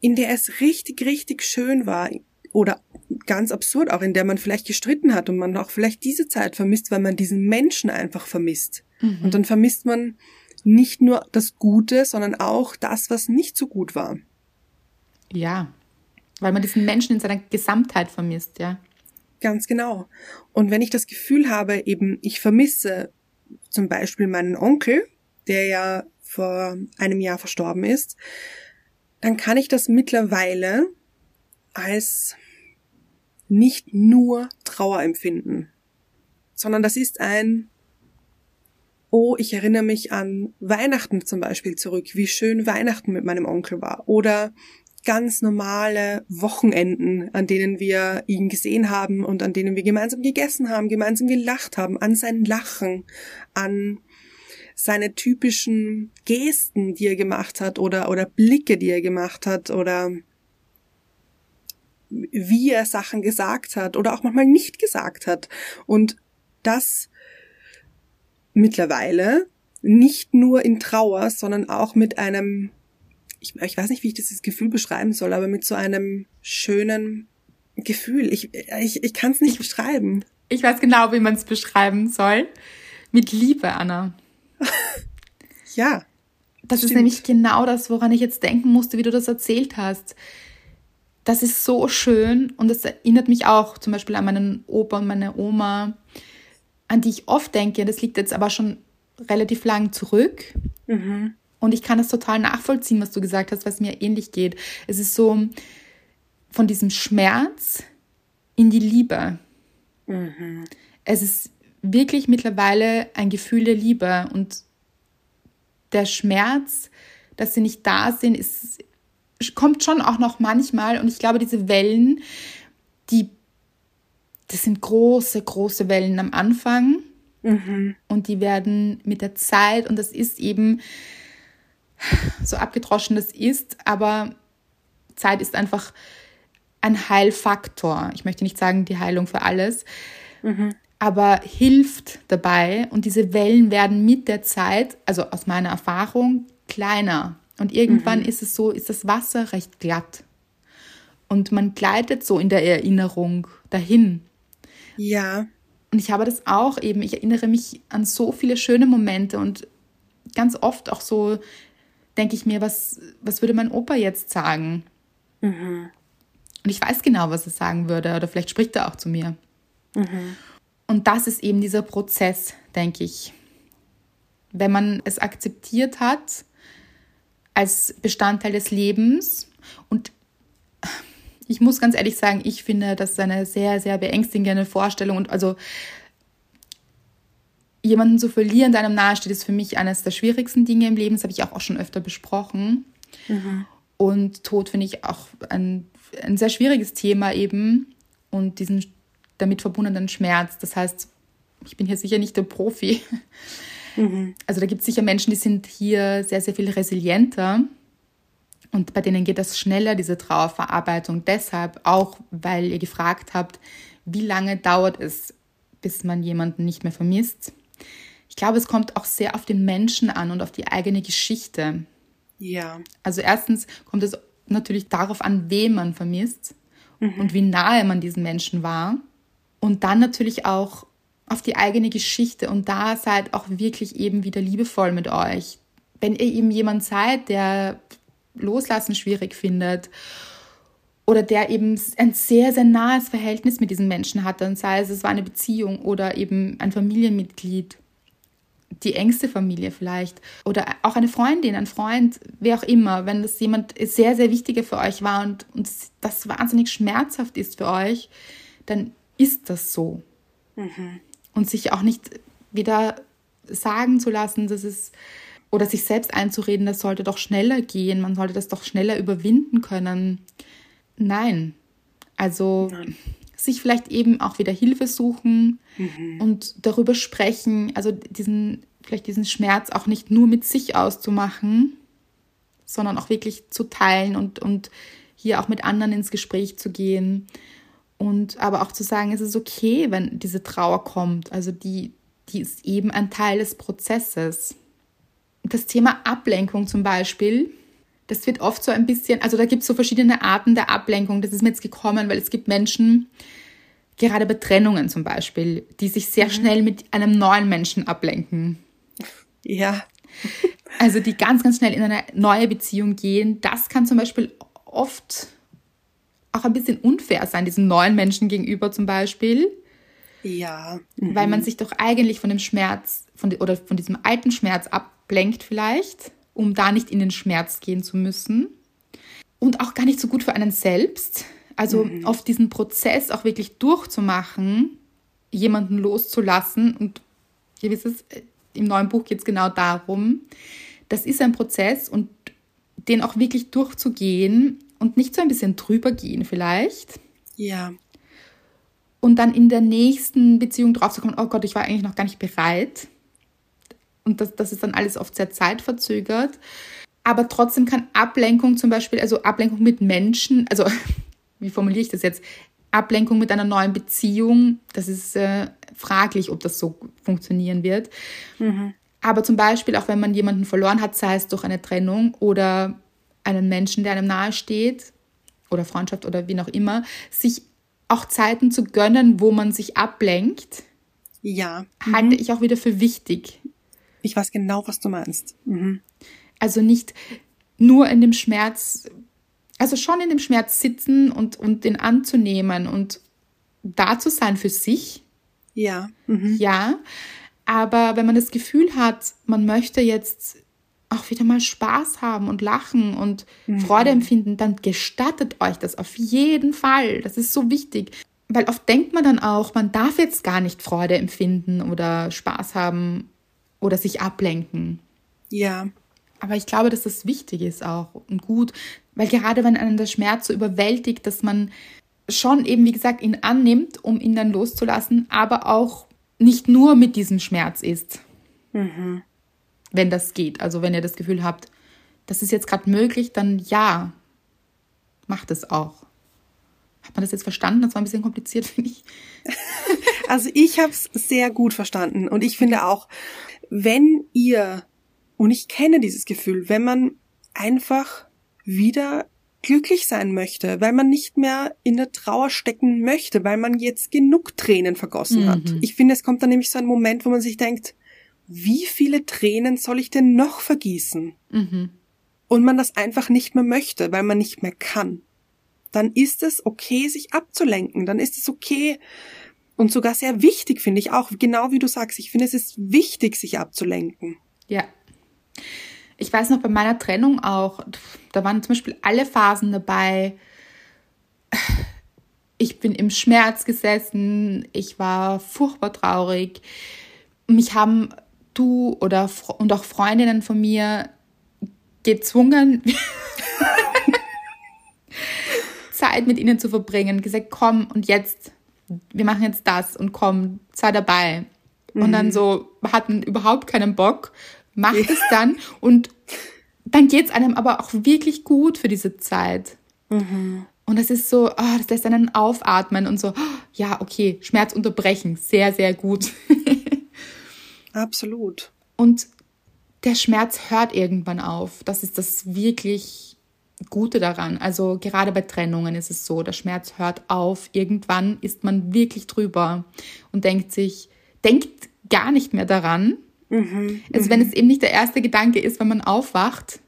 in der es richtig, richtig schön war, oder ganz absurd auch, in der man vielleicht gestritten hat und man auch vielleicht diese Zeit vermisst, weil man diesen Menschen einfach vermisst. Mhm. Und dann vermisst man nicht nur das Gute, sondern auch das, was nicht so gut war. Ja, weil man diesen Menschen in seiner Gesamtheit vermisst, ja. Ganz genau. Und wenn ich das Gefühl habe, eben ich vermisse zum Beispiel meinen Onkel, der ja vor einem Jahr verstorben ist, dann kann ich das mittlerweile als nicht nur Trauer empfinden, sondern das ist ein, oh, ich erinnere mich an Weihnachten zum Beispiel zurück, wie schön Weihnachten mit meinem Onkel war oder ganz normale Wochenenden, an denen wir ihn gesehen haben und an denen wir gemeinsam gegessen haben, gemeinsam gelacht haben, an sein Lachen, an seine typischen Gesten, die er gemacht hat oder, oder Blicke, die er gemacht hat oder wie er Sachen gesagt hat oder auch manchmal nicht gesagt hat. Und das mittlerweile nicht nur in Trauer, sondern auch mit einem, ich, ich weiß nicht, wie ich dieses Gefühl beschreiben soll, aber mit so einem schönen Gefühl. Ich, ich, ich kann es nicht beschreiben. Ich weiß genau, wie man es beschreiben soll. Mit Liebe, Anna. (laughs) ja. Das stimmt. ist nämlich genau das, woran ich jetzt denken musste, wie du das erzählt hast das ist so schön und es erinnert mich auch zum Beispiel an meinen Opa und meine Oma, an die ich oft denke. Das liegt jetzt aber schon relativ lang zurück. Mhm. Und ich kann das total nachvollziehen, was du gesagt hast, was mir ähnlich geht. Es ist so von diesem Schmerz in die Liebe. Mhm. Es ist wirklich mittlerweile ein Gefühl der Liebe und der Schmerz, dass sie nicht da sind, ist kommt schon auch noch manchmal und ich glaube, diese Wellen, die, das sind große, große Wellen am Anfang mhm. und die werden mit der Zeit und das ist eben so abgedroschen das ist, aber Zeit ist einfach ein Heilfaktor. Ich möchte nicht sagen die Heilung für alles, mhm. Aber hilft dabei und diese Wellen werden mit der Zeit, also aus meiner Erfahrung, kleiner und irgendwann mhm. ist es so, ist das Wasser recht glatt. Und man gleitet so in der Erinnerung dahin. Ja. Und ich habe das auch eben, ich erinnere mich an so viele schöne Momente und ganz oft auch so denke ich mir, was, was würde mein Opa jetzt sagen? Mhm. Und ich weiß genau, was er sagen würde, oder vielleicht spricht er auch zu mir. Mhm. Und das ist eben dieser Prozess, denke ich. Wenn man es akzeptiert hat als Bestandteil des Lebens und ich muss ganz ehrlich sagen, ich finde das eine sehr, sehr beängstigende Vorstellung und also jemanden zu verlieren, der einem nahesteht, ist für mich eines der schwierigsten Dinge im Leben. Das habe ich auch, schon öfter besprochen. Mhm. Und Tod finde ich auch ein, ein sehr schwieriges Thema eben und diesen damit verbundenen Schmerz. Das heißt, ich bin hier sicher nicht der Profi. Mhm. Also da gibt es sicher Menschen, die sind hier sehr, sehr viel resilienter. Und bei denen geht das schneller, diese Trauerverarbeitung. Deshalb auch, weil ihr gefragt habt, wie lange dauert es, bis man jemanden nicht mehr vermisst. Ich glaube, es kommt auch sehr auf den Menschen an und auf die eigene Geschichte. Ja. Also erstens kommt es natürlich darauf an, wen man vermisst mhm. und wie nahe man diesen Menschen war. Und dann natürlich auch auf die eigene Geschichte und da seid auch wirklich eben wieder liebevoll mit euch. Wenn ihr eben jemand seid, der Loslassen schwierig findet oder der eben ein sehr, sehr nahes Verhältnis mit diesem Menschen hat, dann sei es, es war eine Beziehung oder eben ein Familienmitglied, die engste Familie vielleicht oder auch eine Freundin, ein Freund, wer auch immer, wenn das jemand sehr, sehr wichtiger für euch war und, und das wahnsinnig schmerzhaft ist für euch, dann ist das so. Mhm. Und sich auch nicht wieder sagen zu lassen, dass es oder sich selbst einzureden, das sollte doch schneller gehen, man sollte das doch schneller überwinden können. Nein. Also Nein sich vielleicht eben auch wieder Hilfe suchen mhm. und darüber sprechen, also diesen, vielleicht diesen Schmerz auch nicht nur mit sich auszumachen, sondern auch wirklich zu teilen und, und hier auch mit anderen ins Gespräch zu gehen und aber auch zu sagen, es ist okay, wenn diese Trauer kommt. Also die, die ist eben ein Teil des Prozesses. Das Thema Ablenkung zum Beispiel, das wird oft so ein bisschen, also da gibt es so verschiedene Arten der Ablenkung. Das ist mir jetzt gekommen, weil es gibt Menschen, gerade bei Trennungen zum Beispiel, die sich sehr mhm. schnell mit einem neuen Menschen ablenken. Ja. Also die ganz, ganz schnell in eine neue Beziehung gehen. Das kann zum Beispiel oft auch ein bisschen unfair sein, diesen neuen Menschen gegenüber zum Beispiel. Ja. Mhm. Weil man sich doch eigentlich von dem Schmerz von, oder von diesem alten Schmerz ablenkt vielleicht um da nicht in den Schmerz gehen zu müssen. Und auch gar nicht so gut für einen selbst. Also mhm. auf diesen Prozess auch wirklich durchzumachen, jemanden loszulassen. Und ihr wisst es, äh, im neuen Buch geht es genau darum. Das ist ein Prozess und den auch wirklich durchzugehen und nicht so ein bisschen drüber gehen vielleicht. Ja. Und dann in der nächsten Beziehung draufzukommen, oh Gott, ich war eigentlich noch gar nicht bereit. Und das, das ist dann alles oft sehr zeitverzögert. Aber trotzdem kann Ablenkung zum Beispiel, also Ablenkung mit Menschen, also (laughs) wie formuliere ich das jetzt? Ablenkung mit einer neuen Beziehung, das ist äh, fraglich, ob das so funktionieren wird. Mhm. Aber zum Beispiel auch wenn man jemanden verloren hat, sei es durch eine Trennung oder einen Menschen, der einem nahe steht oder Freundschaft oder wie auch immer, sich auch Zeiten zu gönnen, wo man sich ablenkt, ja. halte mhm. ich auch wieder für wichtig. Ich weiß genau, was du meinst. Mhm. Also nicht nur in dem Schmerz, also schon in dem Schmerz sitzen und, und den anzunehmen und da zu sein für sich. Ja. Mhm. Ja. Aber wenn man das Gefühl hat, man möchte jetzt auch wieder mal Spaß haben und lachen und mhm. Freude empfinden, dann gestattet euch das auf jeden Fall. Das ist so wichtig. Weil oft denkt man dann auch, man darf jetzt gar nicht Freude empfinden oder Spaß haben oder sich ablenken. Ja. Aber ich glaube, dass das wichtig ist auch und gut, weil gerade wenn einen der Schmerz so überwältigt, dass man schon eben, wie gesagt, ihn annimmt, um ihn dann loszulassen, aber auch nicht nur mit diesem Schmerz ist. Mhm. Wenn das geht. Also wenn ihr das Gefühl habt, das ist jetzt gerade möglich, dann ja, macht es auch. Hat man das jetzt verstanden? Das war ein bisschen kompliziert, (laughs) finde ich. Also ich habe es sehr gut verstanden und ich finde auch, wenn ihr, und ich kenne dieses Gefühl, wenn man einfach wieder glücklich sein möchte, weil man nicht mehr in der Trauer stecken möchte, weil man jetzt genug Tränen vergossen mhm. hat. Ich finde, es kommt dann nämlich so ein Moment, wo man sich denkt, wie viele Tränen soll ich denn noch vergießen? Mhm. Und man das einfach nicht mehr möchte, weil man nicht mehr kann. Dann ist es okay, sich abzulenken. Dann ist es okay und sogar sehr wichtig, finde ich auch, genau wie du sagst. Ich finde, es ist wichtig, sich abzulenken. Ja. Ich weiß noch bei meiner Trennung auch, da waren zum Beispiel alle Phasen dabei. Ich bin im Schmerz gesessen, ich war furchtbar traurig. Mich haben du oder und auch Freundinnen von mir gezwungen, (laughs) Zeit mit ihnen zu verbringen. Gesagt, komm und jetzt, wir machen jetzt das und komm, sei dabei. Mhm. Und dann mhm. so hatten überhaupt keinen Bock macht es dann und dann geht es einem aber auch wirklich gut für diese Zeit. Mhm. Und es ist so, oh, das lässt einen aufatmen und so, oh, ja, okay, Schmerz unterbrechen, sehr, sehr gut. (laughs) Absolut. Und der Schmerz hört irgendwann auf. Das ist das wirklich Gute daran. Also gerade bei Trennungen ist es so, der Schmerz hört auf. Irgendwann ist man wirklich drüber und denkt sich, denkt gar nicht mehr daran, Mhm, also wenn mhm. es eben nicht der erste Gedanke ist, wenn man aufwacht,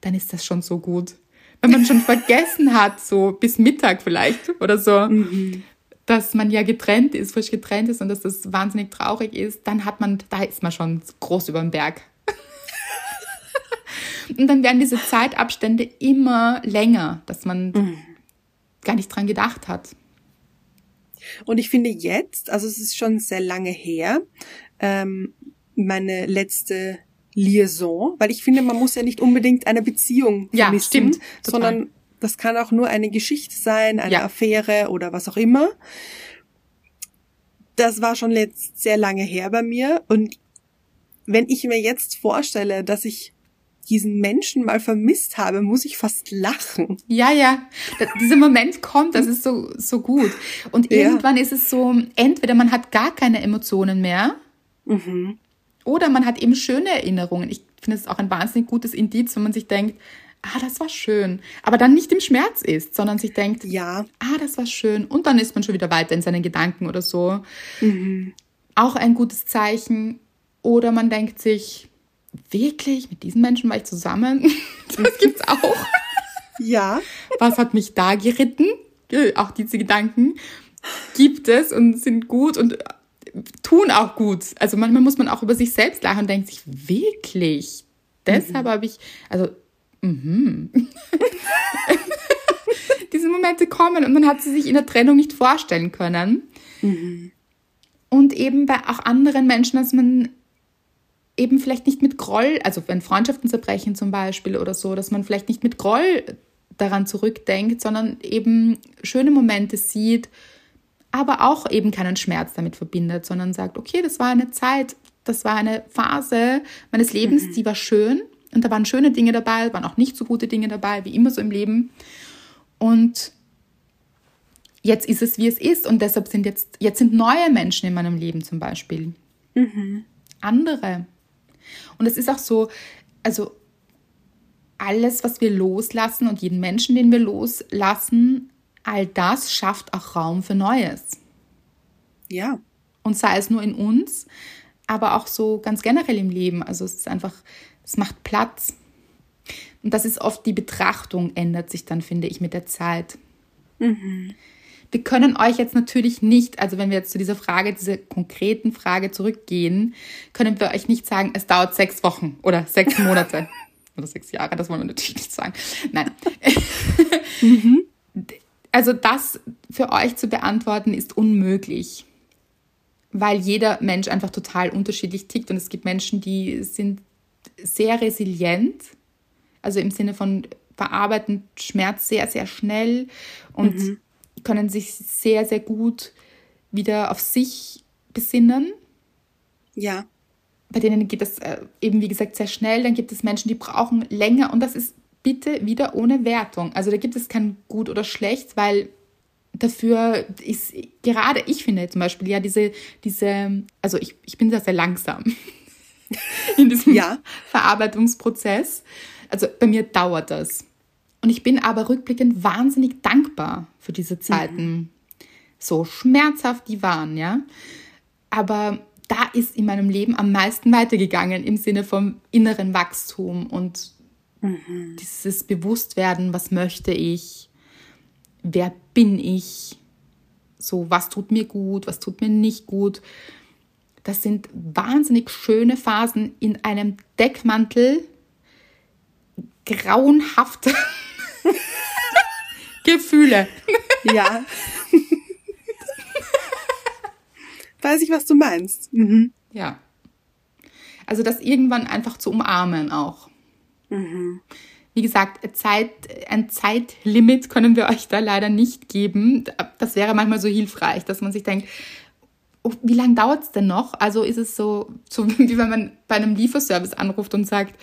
dann ist das schon so gut. Wenn man schon (laughs) vergessen hat, so bis Mittag vielleicht oder so, mhm. Dass man ja getrennt ist, frisch getrennt ist und dass das wahnsinnig traurig ist, dann hat man, da ist man schon groß über den Berg. (laughs) und dann werden diese Zeitabstände immer länger, dass man mhm. gar nicht dran gedacht hat. Und ich finde jetzt, also es ist schon sehr lange her, ähm, meine letzte Liaison, weil ich finde, man muss ja nicht unbedingt eine Beziehung vermissen, ja, stimmt, sondern das kann auch nur eine Geschichte sein, eine ja. Affäre oder was auch immer. Das war schon letzt sehr lange her bei mir und wenn ich mir jetzt vorstelle, dass ich diesen Menschen mal vermisst habe, muss ich fast lachen. Ja, ja. dieser Moment kommt, das ist so, so gut. Und irgendwann ja. ist es so, entweder man hat gar keine Emotionen mehr, mhm. Oder man hat eben schöne Erinnerungen. Ich finde es auch ein wahnsinnig gutes Indiz, wenn man sich denkt, ah, das war schön. Aber dann nicht im Schmerz ist, sondern sich denkt, ja, ah, das war schön. Und dann ist man schon wieder weiter in seinen Gedanken oder so. Mhm. Auch ein gutes Zeichen. Oder man denkt sich, wirklich, mit diesen Menschen war ich zusammen. (laughs) Das (laughs) gibt's auch. Ja. Was hat mich da geritten? Auch diese Gedanken gibt es und sind gut und tun auch gut. Also manchmal muss man auch über sich selbst lachen und denkt sich, wirklich? Deshalb mhm. habe ich, also, mhm. (laughs) diese Momente kommen und man hat sie sich in der Trennung nicht vorstellen können. Mhm. Und eben bei auch anderen Menschen, dass man eben vielleicht nicht mit Groll, also wenn Freundschaften zerbrechen zum Beispiel oder so, dass man vielleicht nicht mit Groll daran zurückdenkt, sondern eben schöne Momente sieht, aber auch eben keinen Schmerz damit verbindet, sondern sagt, okay, das war eine Zeit, das war eine Phase meines Lebens, mhm. die war schön und da waren schöne Dinge dabei, waren auch nicht so gute Dinge dabei, wie immer so im Leben. Und jetzt ist es, wie es ist und deshalb sind jetzt, jetzt sind neue Menschen in meinem Leben zum Beispiel. Mhm. Andere. Und es ist auch so, also alles, was wir loslassen und jeden Menschen, den wir loslassen, all das schafft auch Raum für Neues. Ja. Und sei es nur in uns, aber auch so ganz generell im Leben. Also es ist einfach, es macht Platz. Und das ist oft die Betrachtung, ändert sich dann, finde ich, mit der Zeit. Mhm. Wir können euch jetzt natürlich nicht, also wenn wir jetzt zu dieser Frage, dieser konkreten Frage zurückgehen, können wir euch nicht sagen, es dauert sechs Wochen oder sechs Monate (laughs) oder sechs Jahre, das wollen wir natürlich nicht sagen. Nein. (laughs) mhm. Also das für euch zu beantworten ist unmöglich, weil jeder Mensch einfach total unterschiedlich tickt und es gibt Menschen, die sind sehr resilient, also im Sinne von verarbeiten Schmerz sehr, sehr schnell und mhm. können sich sehr, sehr gut wieder auf sich besinnen. Ja. Bei denen geht das äh, eben, wie gesagt, sehr schnell. Dann gibt es Menschen, die brauchen länger und das ist bitte wieder ohne Wertung. Also da gibt es kein gut oder schlecht, weil dafür ist gerade ich finde zum Beispiel ja diese, diese, also ich, ich bin da sehr langsam (laughs) in diesem ja. Verarbeitungsprozess. Also bei mir dauert das. Und ich bin aber rückblickend wahnsinnig dankbar für diese Zeiten. Mhm. So schmerzhaft die waren, ja. Aber da ist in meinem Leben am meisten weitergegangen im Sinne vom inneren Wachstum und mhm. dieses Bewusstwerden, was möchte ich, wer bin ich, so was tut mir gut, was tut mir nicht gut. Das sind wahnsinnig schöne Phasen in einem Deckmantel grauenhafte (laughs) Gefühle. Ja. Weiß ich, was du meinst. Mhm. Ja. Also das irgendwann einfach zu umarmen auch. Mhm. Wie gesagt, Zeit, ein Zeitlimit können wir euch da leider nicht geben. Das wäre manchmal so hilfreich, dass man sich denkt, oh, wie lange dauert es denn noch? Also ist es so, so (laughs) wie wenn man bei einem Lieferservice anruft und sagt,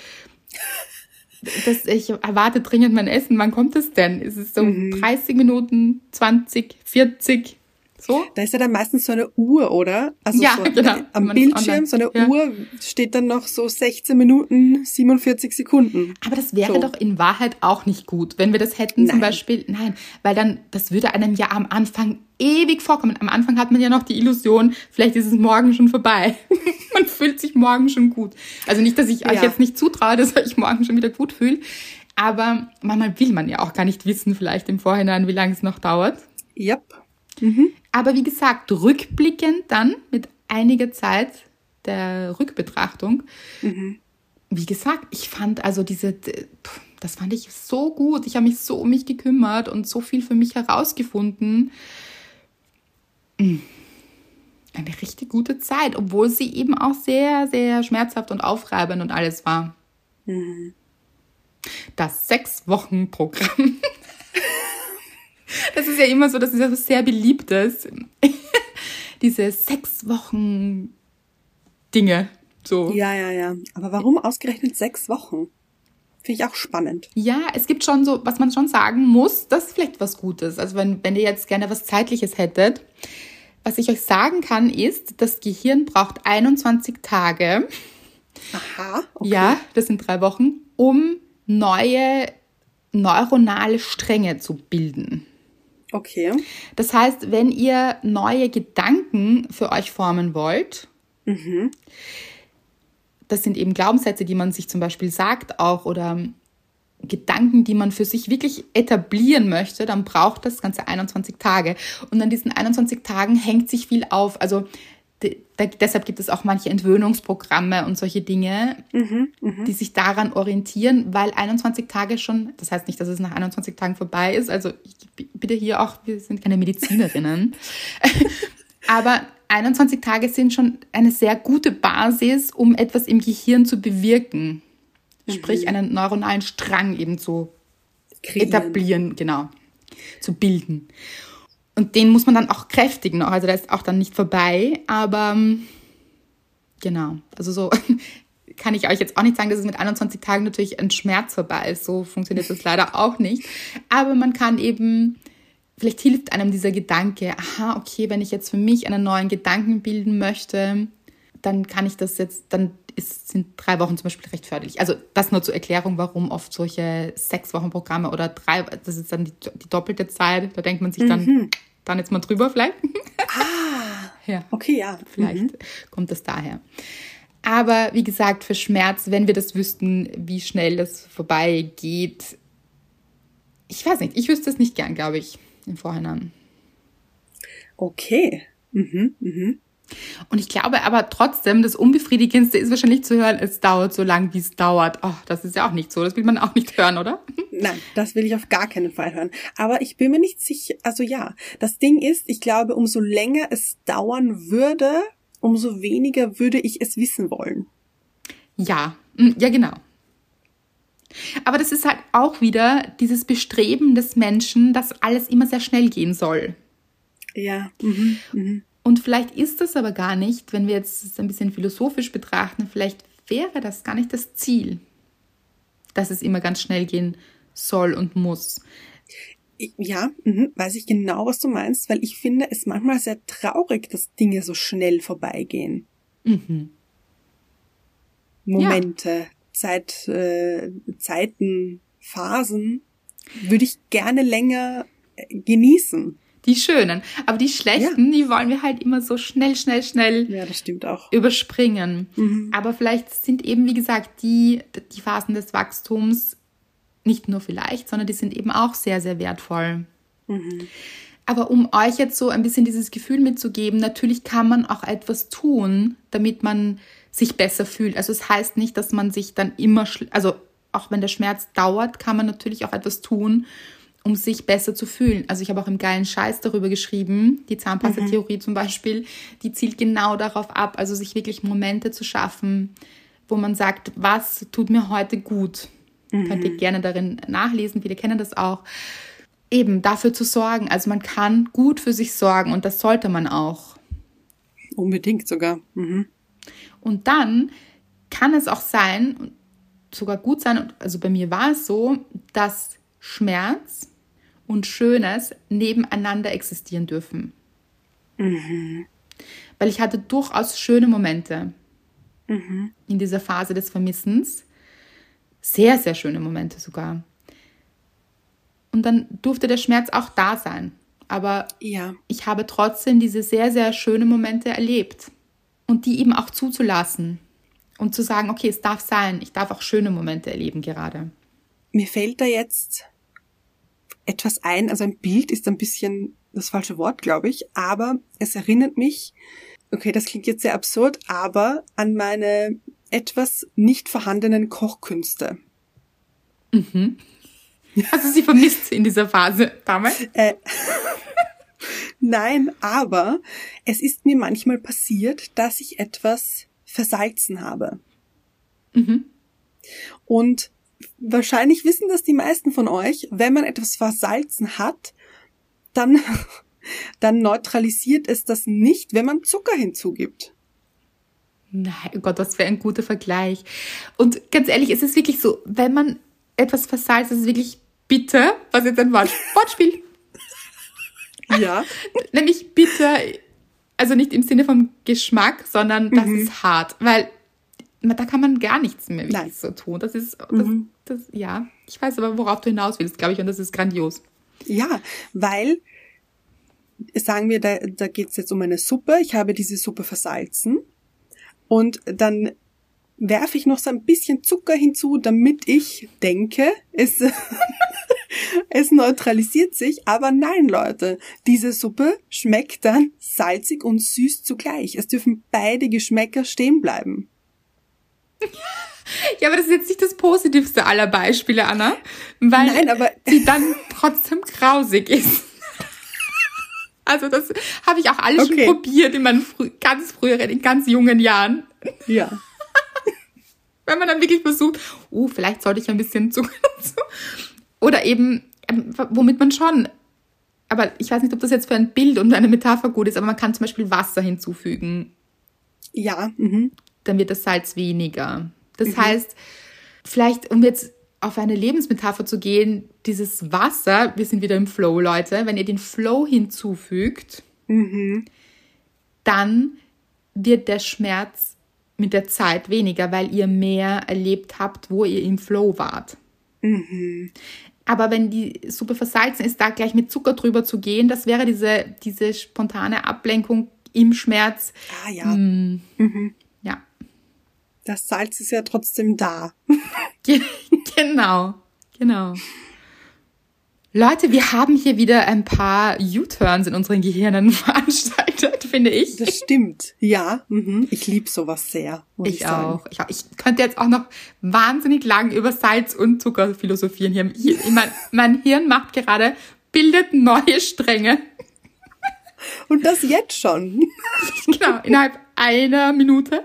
das, ich erwarte dringend mein Essen, wann kommt es denn? Ist es so mhm. 30 Minuten, 20, 40? So? Da ist ja dann meistens so eine Uhr, oder? Also ja, so genau. am Bildschirm, so eine ja. Uhr steht dann noch so 16 Minuten, 47 Sekunden. Aber das wäre so. doch in Wahrheit auch nicht gut, wenn wir das hätten nein. zum Beispiel, nein, weil dann, das würde einem ja am Anfang ewig vorkommen. Am Anfang hat man ja noch die Illusion, vielleicht ist es morgen schon vorbei. (laughs) man fühlt sich morgen schon gut. Also nicht, dass ich ja. euch jetzt nicht zutraue, (laughs) dass euch morgen schon wieder gut fühlt. Aber manchmal will man ja auch gar nicht wissen, vielleicht im Vorhinein, wie lange es noch dauert. Yep. Mhm. Aber wie gesagt, rückblickend dann mit einiger Zeit der Rückbetrachtung, mhm. wie gesagt, ich fand also diese, das fand ich so gut. Ich habe mich so um mich gekümmert und so viel für mich herausgefunden. Hm. Eine richtig gute Zeit, obwohl sie eben auch sehr, sehr schmerzhaft und aufreibend und alles war. Mhm. Das Sechs-Wochen-Programm. (laughs) Das ist ja immer so, das ist ja was sehr beliebtes. Diese sechs Wochen Dinge. So. Ja, ja, ja. Aber warum ausgerechnet sechs Wochen? Finde ich auch spannend. Ja, es gibt schon so, was man schon sagen muss, das ist vielleicht was Gutes. Also wenn, wenn ihr jetzt gerne was Zeitliches hättet, was ich euch sagen kann, ist, das Gehirn braucht 21 Tage. Aha. Okay. Ja, das sind drei Wochen, um neue neuronale Stränge zu bilden. Okay. Das heißt, wenn ihr neue Gedanken für euch formen wollt, mhm. das sind eben Glaubenssätze, die man sich zum Beispiel sagt auch oder Gedanken, die man für sich wirklich etablieren möchte, dann braucht das Ganze 21 Tage. Und an diesen 21 Tagen hängt sich viel auf. Also da, deshalb gibt es auch manche Entwöhnungsprogramme und solche Dinge, mhm, mh. die sich daran orientieren, weil 21 Tage schon, das heißt nicht, dass es nach 21 Tagen vorbei ist, also ich, bitte hier auch, wir sind keine Medizinerinnen, (laughs) aber 21 Tage sind schon eine sehr gute Basis, um etwas im Gehirn zu bewirken. Mhm. Sprich, einen neuronalen Strang eben zu Kreieren. etablieren, genau, zu bilden. Und den muss man dann auch kräftigen noch. Also der ist auch dann nicht vorbei. Aber ähm, genau, also so (laughs) kann ich euch jetzt auch nicht sagen, dass es mit 21 Tagen natürlich ein Schmerz vorbei ist. So funktioniert das leider auch nicht. Aber man kann eben, vielleicht hilft einem dieser Gedanke, aha, okay, wenn ich jetzt für mich einen neuen Gedanken bilden möchte, dann kann ich das jetzt, dann ist, sind drei Wochen zum Beispiel recht förderlich. Also das nur zur Erklärung, warum oft solche sechs Wochen Programme oder drei, das ist dann die, die doppelte Zeit, da denkt man sich dann, mhm. Dann jetzt mal drüber vielleicht. Ah, (laughs) ja. Okay, ja. Vielleicht mhm. kommt das daher. Aber wie gesagt, für Schmerz, wenn wir das wüssten, wie schnell das vorbeigeht, ich weiß nicht, ich wüsste es nicht gern, glaube ich, im Vorhinein. Okay. Mhm, mhm. Und ich glaube aber trotzdem, das Unbefriedigendste ist wahrscheinlich zu hören, es dauert so lang, wie es dauert. Oh, das ist ja auch nicht so. Das will man auch nicht hören, oder? (laughs) Nein, das will ich auf gar keinen Fall hören. Aber ich bin mir nicht sicher, also ja, das Ding ist, ich glaube, umso länger es dauern würde, umso weniger würde ich es wissen wollen. Ja, hm, ja, genau. Aber das ist halt auch wieder dieses Bestreben des Menschen, dass alles immer sehr schnell gehen soll. Ja. Mhm. Mhm. Und vielleicht ist das aber gar nicht, wenn wir jetzt ein bisschen philosophisch betrachten, vielleicht wäre das gar nicht das Ziel, dass es immer ganz schnell gehen soll und muss. Ja, mh, weiß ich genau, was du meinst, weil ich finde es manchmal sehr traurig, dass Dinge so schnell vorbeigehen. Mhm. Momente, ja. Zeit, äh, Zeiten, Phasen. würde ich gerne länger äh, genießen. Die schönen. Aber die schlechten, ja. die wollen wir halt immer so schnell, schnell, schnell ja, das stimmt auch. überspringen. Mhm. Aber vielleicht sind eben, wie gesagt, die, die Phasen des Wachstums nicht nur vielleicht, sondern die sind eben auch sehr, sehr wertvoll. Mhm. Aber um euch jetzt so ein bisschen dieses Gefühl mitzugeben, natürlich kann man auch etwas tun, damit man sich besser fühlt. Also es heißt nicht, dass man sich dann immer, also auch wenn der Schmerz dauert, kann man natürlich auch etwas tun, um sich besser zu fühlen. Also ich habe auch im geilen Scheiß darüber geschrieben, die Zahnpasta-Theorie mhm. zum Beispiel, die zielt genau darauf ab, also sich wirklich Momente zu schaffen, wo man sagt, was tut mir heute gut. Mhm. Könnt ihr gerne darin nachlesen, viele kennen das auch. Eben dafür zu sorgen. Also man kann gut für sich sorgen und das sollte man auch. Unbedingt sogar. Mhm. Und dann kann es auch sein, sogar gut sein, also bei mir war es so, dass Schmerz und Schönes nebeneinander existieren dürfen. Mhm. Weil ich hatte durchaus schöne Momente mhm. in dieser Phase des Vermissens. Sehr, sehr schöne Momente sogar. Und dann durfte der Schmerz auch da sein. Aber ja. ich habe trotzdem diese sehr, sehr schönen Momente erlebt. Und die eben auch zuzulassen. Und zu sagen, okay, es darf sein. Ich darf auch schöne Momente erleben gerade. Mir fällt da jetzt etwas ein, also ein Bild ist ein bisschen das falsche Wort, glaube ich, aber es erinnert mich, okay, das klingt jetzt sehr absurd, aber an meine etwas nicht vorhandenen Kochkünste. Mhm. Du sie vermisst in dieser Phase damals? Äh, (laughs) Nein, aber es ist mir manchmal passiert, dass ich etwas versalzen habe. Mhm. Und wahrscheinlich wissen das die meisten von euch, wenn man etwas versalzen hat, dann, (laughs) dann neutralisiert es das nicht, wenn man Zucker hinzugibt. Nein, oh Gott, das wäre ein guter Vergleich. Und ganz ehrlich, es ist wirklich so, wenn man etwas versalzt, ist es wirklich bitter, was jetzt ein Wort, (laughs) Wortspiel. ja. Nämlich bitter, also nicht im Sinne vom Geschmack, sondern das mhm. ist hart, weil da kann man gar nichts mehr wirklich so tun. Das ist, das, mhm. das, ja, ich weiß aber, worauf du hinaus willst, glaube ich, und das ist grandios. Ja, weil, sagen wir, da, da geht es jetzt um eine Suppe. Ich habe diese Suppe versalzen und dann werfe ich noch so ein bisschen Zucker hinzu, damit ich denke, es, (laughs) es neutralisiert sich. Aber nein, Leute, diese Suppe schmeckt dann salzig und süß zugleich. Es dürfen beide Geschmäcker stehen bleiben. Ja, aber das ist jetzt nicht das positivste aller Beispiele, Anna, weil Nein, aber sie dann trotzdem grausig ist. Also das habe ich auch alles okay. schon probiert in meinen frü ganz früheren, in ganz jungen Jahren. Ja. (laughs) Wenn man dann wirklich versucht, oh, vielleicht sollte ich ein bisschen Zucker dazu. (laughs) Oder eben, ähm, womit man schon, aber ich weiß nicht, ob das jetzt für ein Bild und eine Metapher gut ist, aber man kann zum Beispiel Wasser hinzufügen. Ja. Mhm dann wird das Salz weniger. Das mhm. heißt, vielleicht, um jetzt auf eine Lebensmetapher zu gehen, dieses Wasser, wir sind wieder im Flow, Leute, wenn ihr den Flow hinzufügt, mhm. dann wird der Schmerz mit der Zeit weniger, weil ihr mehr erlebt habt, wo ihr im Flow wart. Mhm. Aber wenn die Suppe versalzen ist, da gleich mit Zucker drüber zu gehen, das wäre diese, diese spontane Ablenkung im Schmerz. Ah ja. Mh, mhm das Salz ist ja trotzdem da. (laughs) genau, genau. Leute, wir haben hier wieder ein paar U-Turns in unseren Gehirnen (laughs) veranstaltet, finde ich. Das stimmt. Ja, mhm. ich liebe sowas sehr. Ich, ich auch. Ich, ich, könnte jetzt auch noch wahnsinnig lang über Salz und Zucker philosophieren. Hier, hier mein, mein Hirn macht gerade, bildet neue Stränge. Und das jetzt schon. (laughs) genau, innerhalb einer Minute.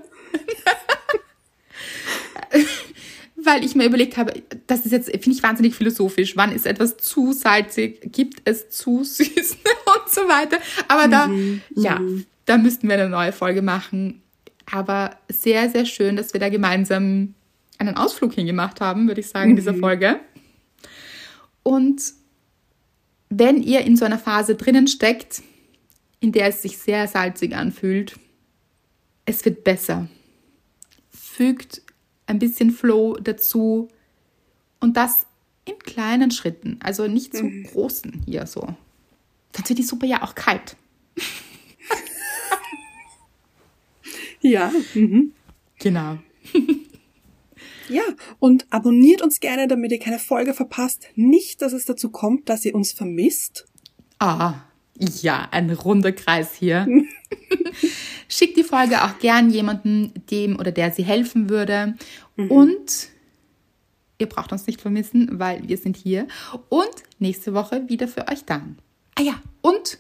(laughs) weil ich mir überlegt habe, das ist jetzt, finde ich wahnsinnig philosophisch. Wann ist etwas zu salzig? Gibt es zu (laughs) süß und so weiter? Aber da, mhm. ja, mhm. da müssten wir eine neue Folge machen. Aber sehr, sehr schön, dass wir da gemeinsam einen Ausflug hingemacht haben, würde ich sagen, in dieser mhm. Folge. Und wenn ihr in so einer Phase drinnen steckt, in der es sich sehr salzig anfühlt, es wird besser. Fügt ein bisschen Flow dazu. Und das in kleinen Schritten, also nicht so mhm. großen hier so. Sonst wird die Suppe ja auch kalt. (laughs) ja. Mhm. Genau. ja, und abonniert uns gerne, damit ihr keine Folge verpasst. Nicht, dass es dazu kommt, dass ihr uns vermisst. Ah, ja, ein runder Kreis hier. (laughs) Schickt die Folge auch gern jemandem, dem oder der sie helfen würde. Mhm. Und ihr braucht uns nicht vermissen, weil wir sind hier. Und nächste Woche wieder für euch dann. Ah ja, und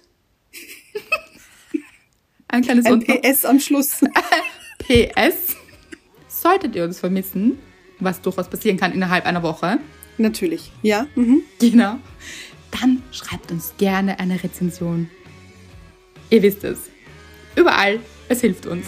(laughs) ein kleines ein PS am Schluss. (laughs) PS. Solltet ihr uns vermissen, was durchaus passieren kann innerhalb einer Woche. Natürlich, ja. Mhm. Genau. Dann schreibt uns gerne eine Rezension. Ihr wisst es. Überall. Es hilft uns.